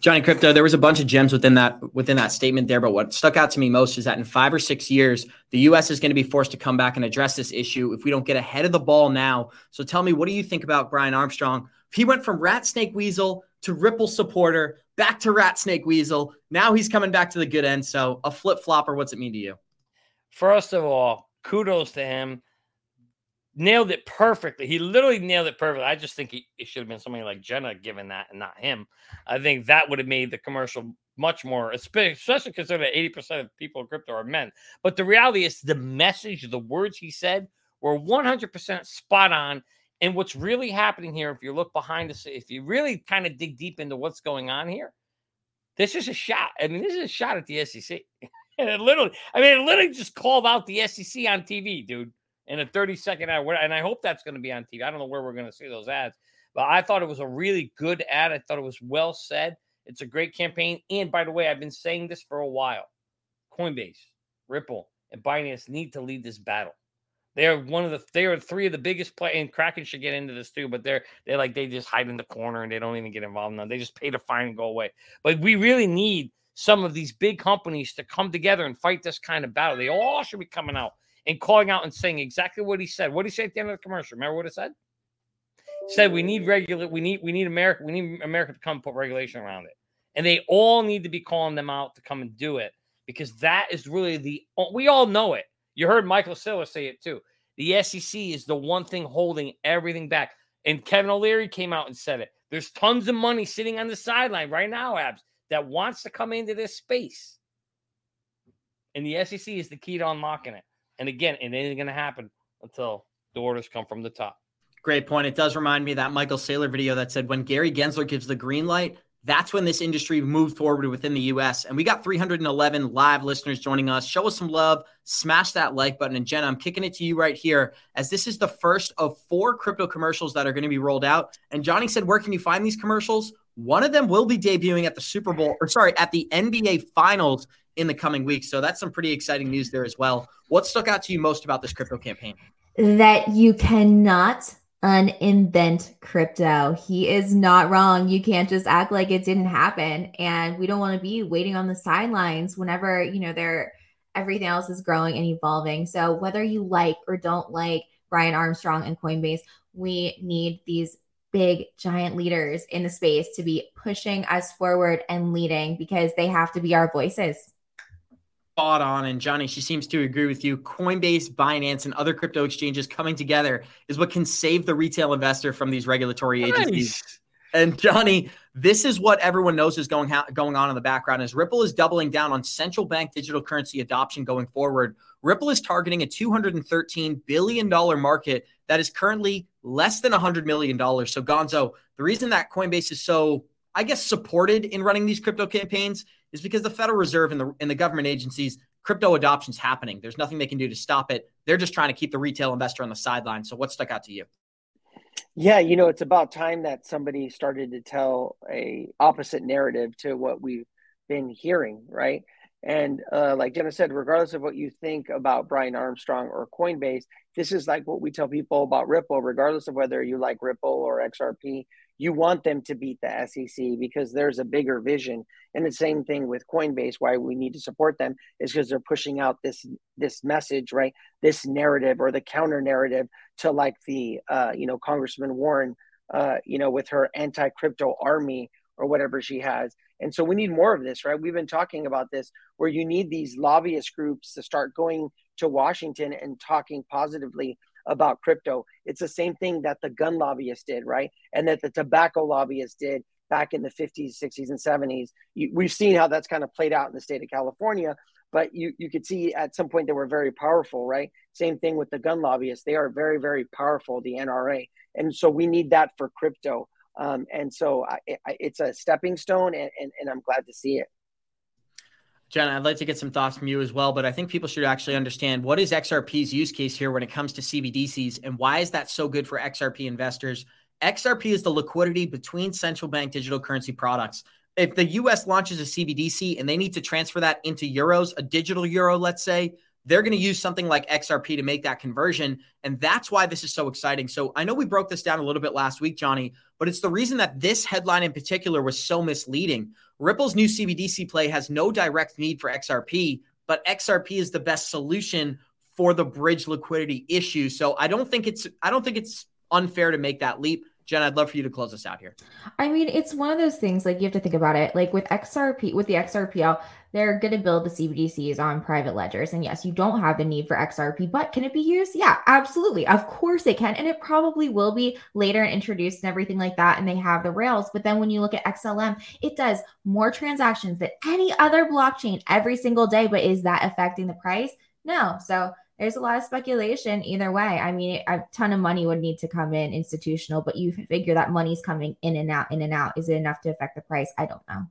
Johnny Krypto, there was a bunch of gems within that within that statement there, but what stuck out to me most is that in five or six years, the U.S. is going to be forced to come back and address this issue if we don't get ahead of the ball now. So tell me, what do you think about Brian Armstrong? He went from Rat Snake Weasel to Ripple supporter, back to Rat Snake Weasel. Now he's coming back to the good end. So a flip flopper, what's it mean to you? First of all, kudos to him nailed it perfectly. He literally nailed it perfectly. I just think he, it should have been somebody like Jenna given that and not him. I think that would have made the commercial much more, especially considering that 80% of people in crypto are men. But the reality is the message, the words he said were 100% spot on. And what's really happening here, if you look behind us, if you really kind of dig deep into what's going on here, this is a shot. I mean, this is a shot at the SEC. and it literally, I mean, it literally just called out the SEC on TV, dude, in a 30 second ad. And I hope that's going to be on TV. I don't know where we're going to see those ads, but I thought it was a really good ad. I thought it was well said. It's a great campaign. And by the way, I've been saying this for a while Coinbase, Ripple, and Binance need to lead this battle. They're one of the they are three of the biggest play and Kraken should get into this too, but they're they're like they just hide in the corner and they don't even get involved in. They just pay the fine and go away. But we really need some of these big companies to come together and fight this kind of battle. They all should be coming out and calling out and saying exactly what he said. What did he say at the end of the commercial? Remember what it said? He said we need regular we need we need America we need America to come put regulation around it. And they all need to be calling them out to come and do it because that is really the we all know it. You heard Michael Saylor say it too. The SEC is the one thing holding everything back. And Kevin O'Leary came out and said it. There's tons of money sitting on the sideline right now, Abs, that wants to come into this space. And the SEC is the key to unlocking it. And again, it ain't going to happen until the orders come from the top. Great point. It does remind me that Michael Saylor video that said when Gary Gensler gives the green light, that's when this industry moved forward within the US. And we got 311 live listeners joining us. Show us some love, smash that like button. And Jenna, I'm kicking it to you right here, as this is the first of four crypto commercials that are going to be rolled out. And Johnny said, Where can you find these commercials? One of them will be debuting at the Super Bowl, or sorry, at the NBA Finals in the coming weeks. So that's some pretty exciting news there as well. What stuck out to you most about this crypto campaign? That you cannot uninvent crypto. He is not wrong. You can't just act like it didn't happen. And we don't want to be waiting on the sidelines whenever, you know, there everything else is growing and evolving. So whether you like or don't like Brian Armstrong and Coinbase, we need these big giant leaders in the space to be pushing us forward and leading because they have to be our voices spot on. And Johnny, she seems to agree with you. Coinbase, Binance, and other crypto exchanges coming together is what can save the retail investor from these regulatory nice. agencies. And Johnny, this is what everyone knows is going ha- going on in the background. Is Ripple is doubling down on central bank digital currency adoption going forward. Ripple is targeting a 213 billion dollar market that is currently less than 100 million dollars. So Gonzo, the reason that Coinbase is so I guess supported in running these crypto campaigns is because the Federal Reserve and the and the government agencies crypto adoption's happening. There's nothing they can do to stop it. They're just trying to keep the retail investor on the sideline. So what stuck out to you? Yeah, you know, it's about time that somebody started to tell a opposite narrative to what we've been hearing, right? And uh, like Jenna said, regardless of what you think about Brian Armstrong or Coinbase, this is like what we tell people about Ripple, regardless of whether you like Ripple or XRP you want them to beat the SEC because there's a bigger vision. And the same thing with Coinbase, why we need to support them is because they're pushing out this this message, right? This narrative or the counter narrative to like the uh, you know Congressman Warren, uh, you know, with her anti crypto army or whatever she has. And so we need more of this, right? We've been talking about this where you need these lobbyist groups to start going to Washington and talking positively about crypto. It's the same thing that the gun lobbyists did, right? And that the tobacco lobbyists did back in the 50s, 60s, and 70s. You, we've seen how that's kind of played out in the state of California, but you, you could see at some point they were very powerful, right? Same thing with the gun lobbyists. They are very, very powerful, the NRA. And so we need that for crypto. Um, and so I, I, it's a stepping stone, and, and, and I'm glad to see it. Jen, I'd like to get some thoughts from you as well, but I think people should actually understand what is XRP's use case here when it comes to CBDCs and why is that so good for XRP investors? XRP is the liquidity between central bank digital currency products. If the US launches a CBDC and they need to transfer that into euros, a digital euro, let's say, they're going to use something like XRP to make that conversion. And that's why this is so exciting. So I know we broke this down a little bit last week, Johnny, but it's the reason that this headline in particular was so misleading. Ripple's new CBDC play has no direct need for XRP, but XRP is the best solution for the bridge liquidity issue. So I don't think it's I don't think it's unfair to make that leap. Jen, I'd love for you to close us out here. I mean, it's one of those things like you have to think about it. Like with XRP, with the XRPL, they're going to build the CBDCs on private ledgers. And yes, you don't have the need for XRP, but can it be used? Yeah, absolutely. Of course it can. And it probably will be later and introduced and everything like that. And they have the rails. But then when you look at XLM, it does more transactions than any other blockchain every single day. But is that affecting the price? No. So there's a lot of speculation either way. I mean, a ton of money would need to come in institutional, but you figure that money's coming in and out, in and out. Is it enough to affect the price? I don't know.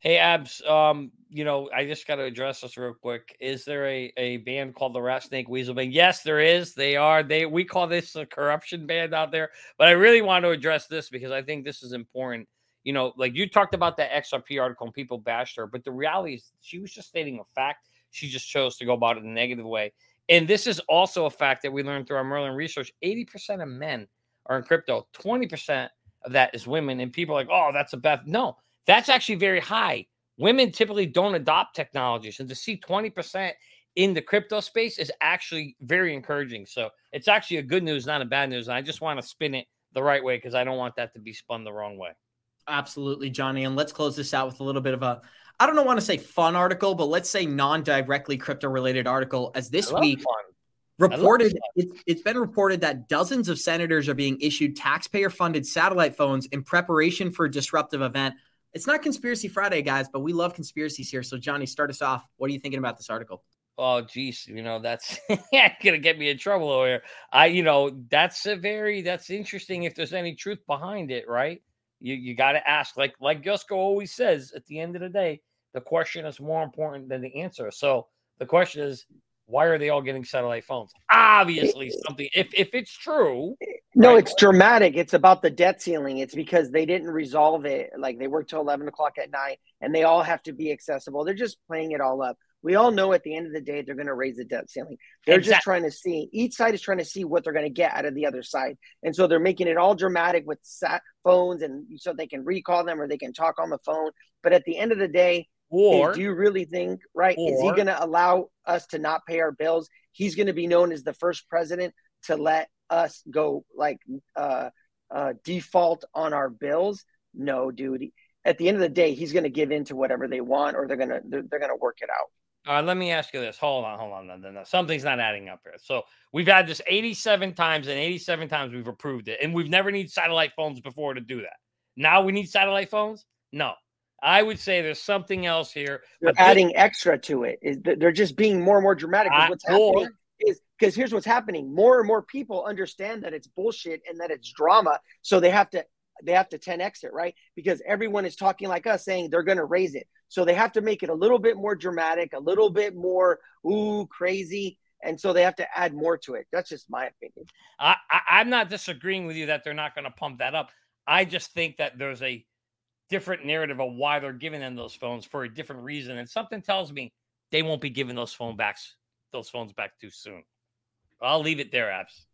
Hey Abs, um, you know, I just got to address this real quick. Is there a, a band called the Rat Snake Weasel Band? Yes, there is. They are. They we call this a corruption band out there. But I really want to address this because I think this is important. You know, like you talked about that XRP article and people bashed her, but the reality is she was just stating a fact. She just chose to go about it in a negative way. And this is also a fact that we learned through our Merlin research. 80% of men are in crypto, 20% of that is women. And people are like, oh, that's a bad. No, that's actually very high. Women typically don't adopt technologies, and to see 20% in the crypto space is actually very encouraging. So it's actually a good news, not a bad news. And I just want to spin it the right way because I don't want that to be spun the wrong way. Absolutely, Johnny. And let's close this out with a little bit of a I don't want to say fun article, but let's say non-directly crypto related article. As this week fun. reported, it's, it's been reported that dozens of senators are being issued taxpayer-funded satellite phones in preparation for a disruptive event it's not Conspiracy Friday, guys, but we love conspiracies here. So, Johnny, start us off. What are you thinking about this article? Oh, geez, you know that's gonna get me in trouble over here. I, you know, that's a very that's interesting. If there's any truth behind it, right? You you got to ask. Like like Gusko always says, at the end of the day, the question is more important than the answer. So the question is, why are they all getting satellite phones? Obviously, something. If if it's true, no, right? it's dramatic. It's about the debt ceiling. It's because they didn't resolve it. Like they work till eleven o'clock at night, and they all have to be accessible. They're just playing it all up. We all know at the end of the day they're going to raise the debt ceiling. They're exactly. just trying to see. Each side is trying to see what they're going to get out of the other side, and so they're making it all dramatic with sat phones, and so they can recall them or they can talk on the phone. But at the end of the day, or do you really think, right? Or, is he going to allow us to not pay our bills? He's going to be known as the first president to let us go like uh, uh, default on our bills. No, dude. At the end of the day, he's going to give in to whatever they want, or they're going to they're, they're going to work it out. All right, let me ask you this. Hold on, hold on. No, no, no. Something's not adding up here. So we've had this 87 times, and 87 times we've approved it, and we've never needed satellite phones before to do that. Now we need satellite phones? No. I would say there's something else here. They're adding this, extra to it. Is they're just being more and more dramatic. What's happening is because here's what's happening: more and more people understand that it's bullshit and that it's drama, so they have to they have to 10x it, right? Because everyone is talking like us, saying they're going to raise it, so they have to make it a little bit more dramatic, a little bit more ooh crazy. And so they have to add more to it. That's just my opinion. I, I I'm not disagreeing with you that they're not going to pump that up. I just think that there's a different narrative of why they're giving them those phones for a different reason. And something tells me they won't be giving those phone backs, those phones back too soon. I'll leave it there, Abs.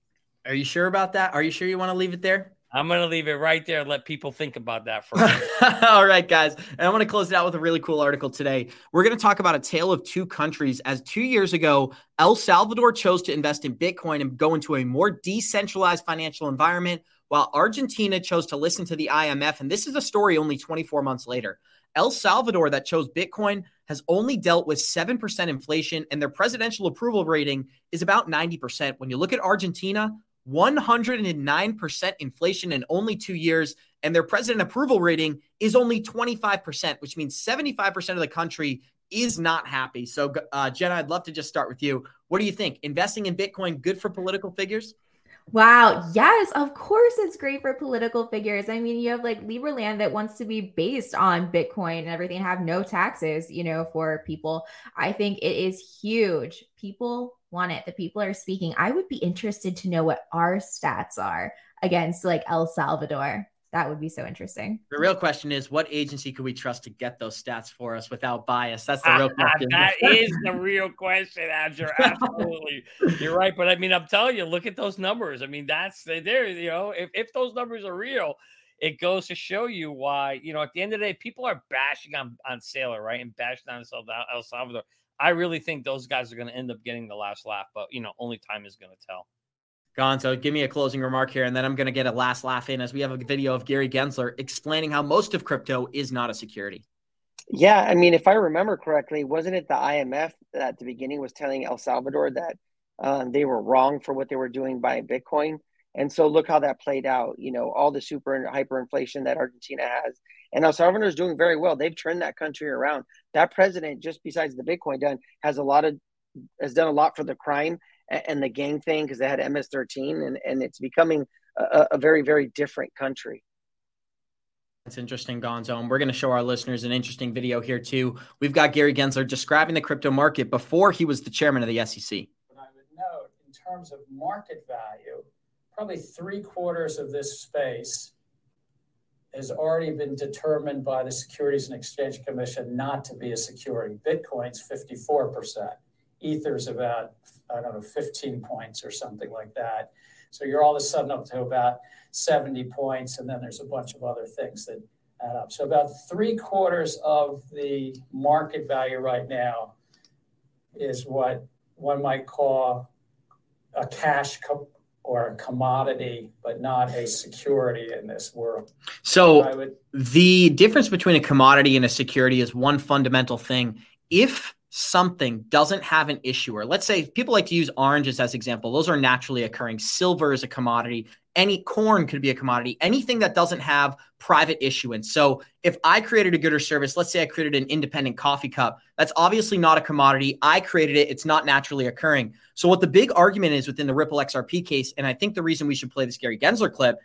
Are you sure about that? Are you sure you want to leave it there? I'm going to leave it right there. Let people think about that for All right, guys. And I want to close it out with a really cool article today. We're going to talk about a tale of two countries. As two years ago, El Salvador chose to invest in Bitcoin and go into a more decentralized financial environment while Argentina chose to listen to the IMF. And this is a story only 24 months later. El Salvador, that chose Bitcoin, has only dealt with 7% inflation, and their presidential approval rating is about 90%. When you look at Argentina, 109% inflation in only two years, and their president approval rating is only 25%, which means 75% of the country is not happy. So, uh, Jenna, I'd love to just start with you. What do you think? Investing in Bitcoin good for political figures? Wow. Yes, of course it's great for political figures. I mean, you have like Liberland that wants to be based on Bitcoin and everything, have no taxes, you know, for people. I think it is huge. People want it. The people are speaking. I would be interested to know what our stats are against like El Salvador. That would be so interesting. The real question is what agency could we trust to get those stats for us without bias? That's the ah, real question. that is the real question, Abjur. Absolutely. You're right. But I mean, I'm telling you, look at those numbers. I mean, that's there, you know, if, if those numbers are real, it goes to show you why, you know, at the end of the day, people are bashing on, on Saylor, right? And bashing on El Salvador. I really think those guys are going to end up getting the last laugh, but, you know, only time is going to tell. Gonzo, give me a closing remark here, and then I'm going to get a last laugh in as we have a video of Gary Gensler explaining how most of crypto is not a security. Yeah, I mean, if I remember correctly, wasn't it the IMF at the beginning was telling El Salvador that um, they were wrong for what they were doing by Bitcoin? And so look how that played out. You know, all the super hyperinflation that Argentina has, and El Salvador is doing very well. They've turned that country around. That president, just besides the Bitcoin done, has a lot of has done a lot for the crime and, and the gang thing because they had MS-13, and and it's becoming a, a very very different country. It's interesting, Gonzo. And we're going to show our listeners an interesting video here, too. We've got Gary Gensler describing the crypto market before he was the chairman of the SEC. But I would note, in terms of market value, probably three quarters of this space has already been determined by the Securities and Exchange Commission not to be a security. Bitcoin's 54%. Ether's about, I don't know, 15 points or something like that. So you're all of a sudden up to about 70 points, and then there's a bunch of other things that add up. So about three quarters of the market value right now is what one might call a cash co- or a commodity, but not a security in this world. So would, the difference between a commodity and a security is one fundamental thing. If something doesn't have an issuer, let's say people like to use oranges as example, those are naturally occurring. Silver is a commodity any corn could be a commodity, anything that doesn't have private issuance. So if I created a good or service, let's say I created an independent coffee cup, that's obviously not a commodity. I created it, it's not naturally occurring. So what the big argument is within the Ripple XRP case, and I think the reason we should play this Gary Gensler clip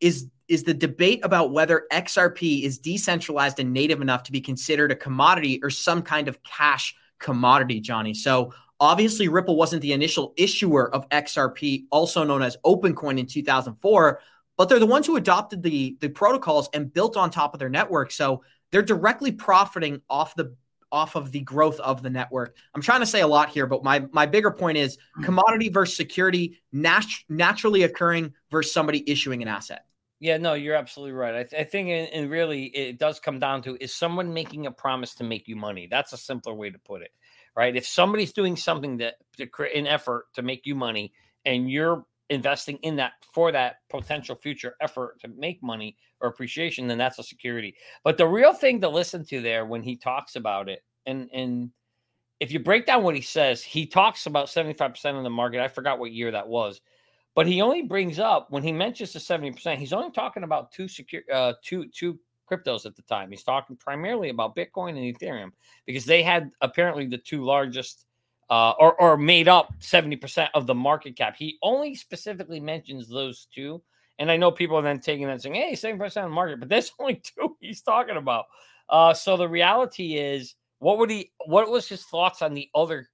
is is the debate about whether XRP is decentralized and native enough to be considered a commodity or some kind of cash commodity, Johnny. So Obviously, Ripple wasn't the initial issuer of XRP, also known as OpenCoin in 2004, but they're the ones who adopted the, the protocols and built on top of their network. So they're directly profiting off the off of the growth of the network. I'm trying to say a lot here, but my my bigger point is hmm. commodity versus security, nat- naturally occurring versus somebody issuing an asset. Yeah, no, you're absolutely right. I, th- I think, and really, it does come down to is someone making a promise to make you money. That's a simpler way to put it right? If somebody's doing something that to create an effort to make you money and you're investing in that for that potential future effort to make money or appreciation, then that's a security. But the real thing to listen to there when he talks about it, and and if you break down what he says, he talks about 75% of the market. I forgot what year that was. But he only brings up when he mentions the 70%, he's only talking about two secure uh two two cryptos at the time. He's talking primarily about Bitcoin and Ethereum because they had apparently the two largest uh, or, or made up 70% of the market cap. He only specifically mentions those two. And I know people are then taking that saying, hey, 7% of the market, but there's only two he's talking about. Uh, so the reality is, what would he, what was his thoughts on the other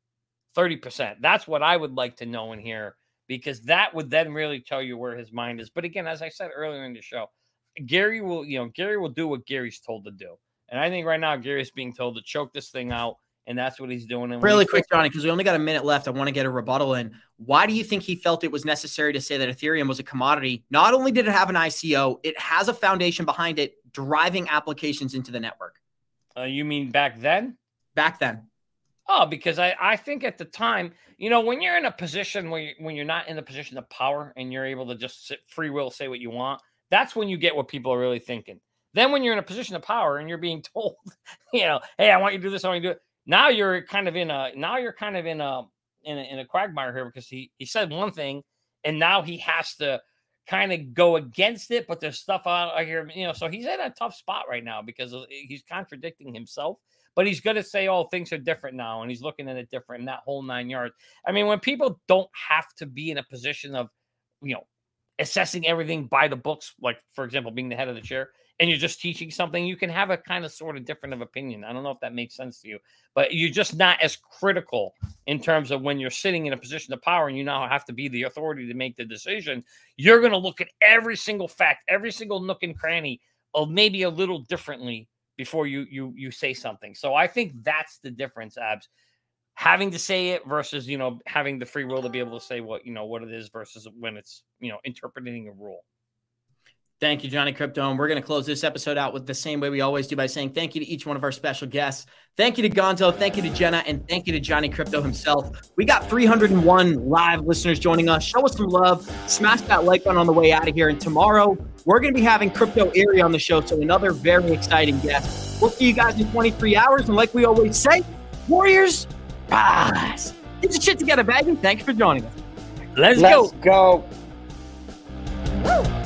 30%? That's what I would like to know and here because that would then really tell you where his mind is. But again, as I said earlier in the show, Gary will, you know, Gary will do what Gary's told to do. And I think right now Gary's being told to choke this thing out, and that's what he's doing. And really quick, Johnny, because we only got a minute left. I want to get a rebuttal in. Why do you think he felt it was necessary to say that Ethereum was a commodity? Not only did it have an ICO, it has a foundation behind it driving applications into the network. Uh, you mean back then? Back then. Oh, because I, I think at the time, you know, when you're in a position where you, when you're not in the position of power and you're able to just sit free will, say what you want, that's when you get what people are really thinking. Then when you're in a position of power and you're being told, you know, hey, I want you to do this, I want you to do it. Now you're kind of in a now you're kind of in a in a, in a quagmire here because he he said one thing and now he has to kind of go against it, but there's stuff out here, you know. So he's in a tough spot right now because he's contradicting himself. But he's going to say, "Oh, things are different now," and he's looking at it different in that whole nine yards. I mean, when people don't have to be in a position of, you know, assessing everything by the books, like for example, being the head of the chair, and you're just teaching something, you can have a kind of sort of different of opinion. I don't know if that makes sense to you, but you're just not as critical in terms of when you're sitting in a position of power and you now have to be the authority to make the decision. You're going to look at every single fact, every single nook and cranny, or maybe a little differently before you you you say something. So I think that's the difference, Abs having to say it versus you know having the free will to be able to say what you know what it is versus when it's you know interpreting a rule Thank you, Johnny Krypto. And we're going to close this episode out with the same way we always do by saying thank you to each one of our special guests. Thank you to Gonzo. Thank you to Jenna. And thank you to Johnny Krypto himself. We got 301 live listeners joining us. Show us some love. Smash that like button on the way out of here. And tomorrow, we're going to be having Crypto Eri on the show. So another very exciting guest. We'll see you guys in 23 hours. And like we always say, Warriors, rise. Get your shit together, baby. Thanks for joining us. Let's, Let's go. go. Woo.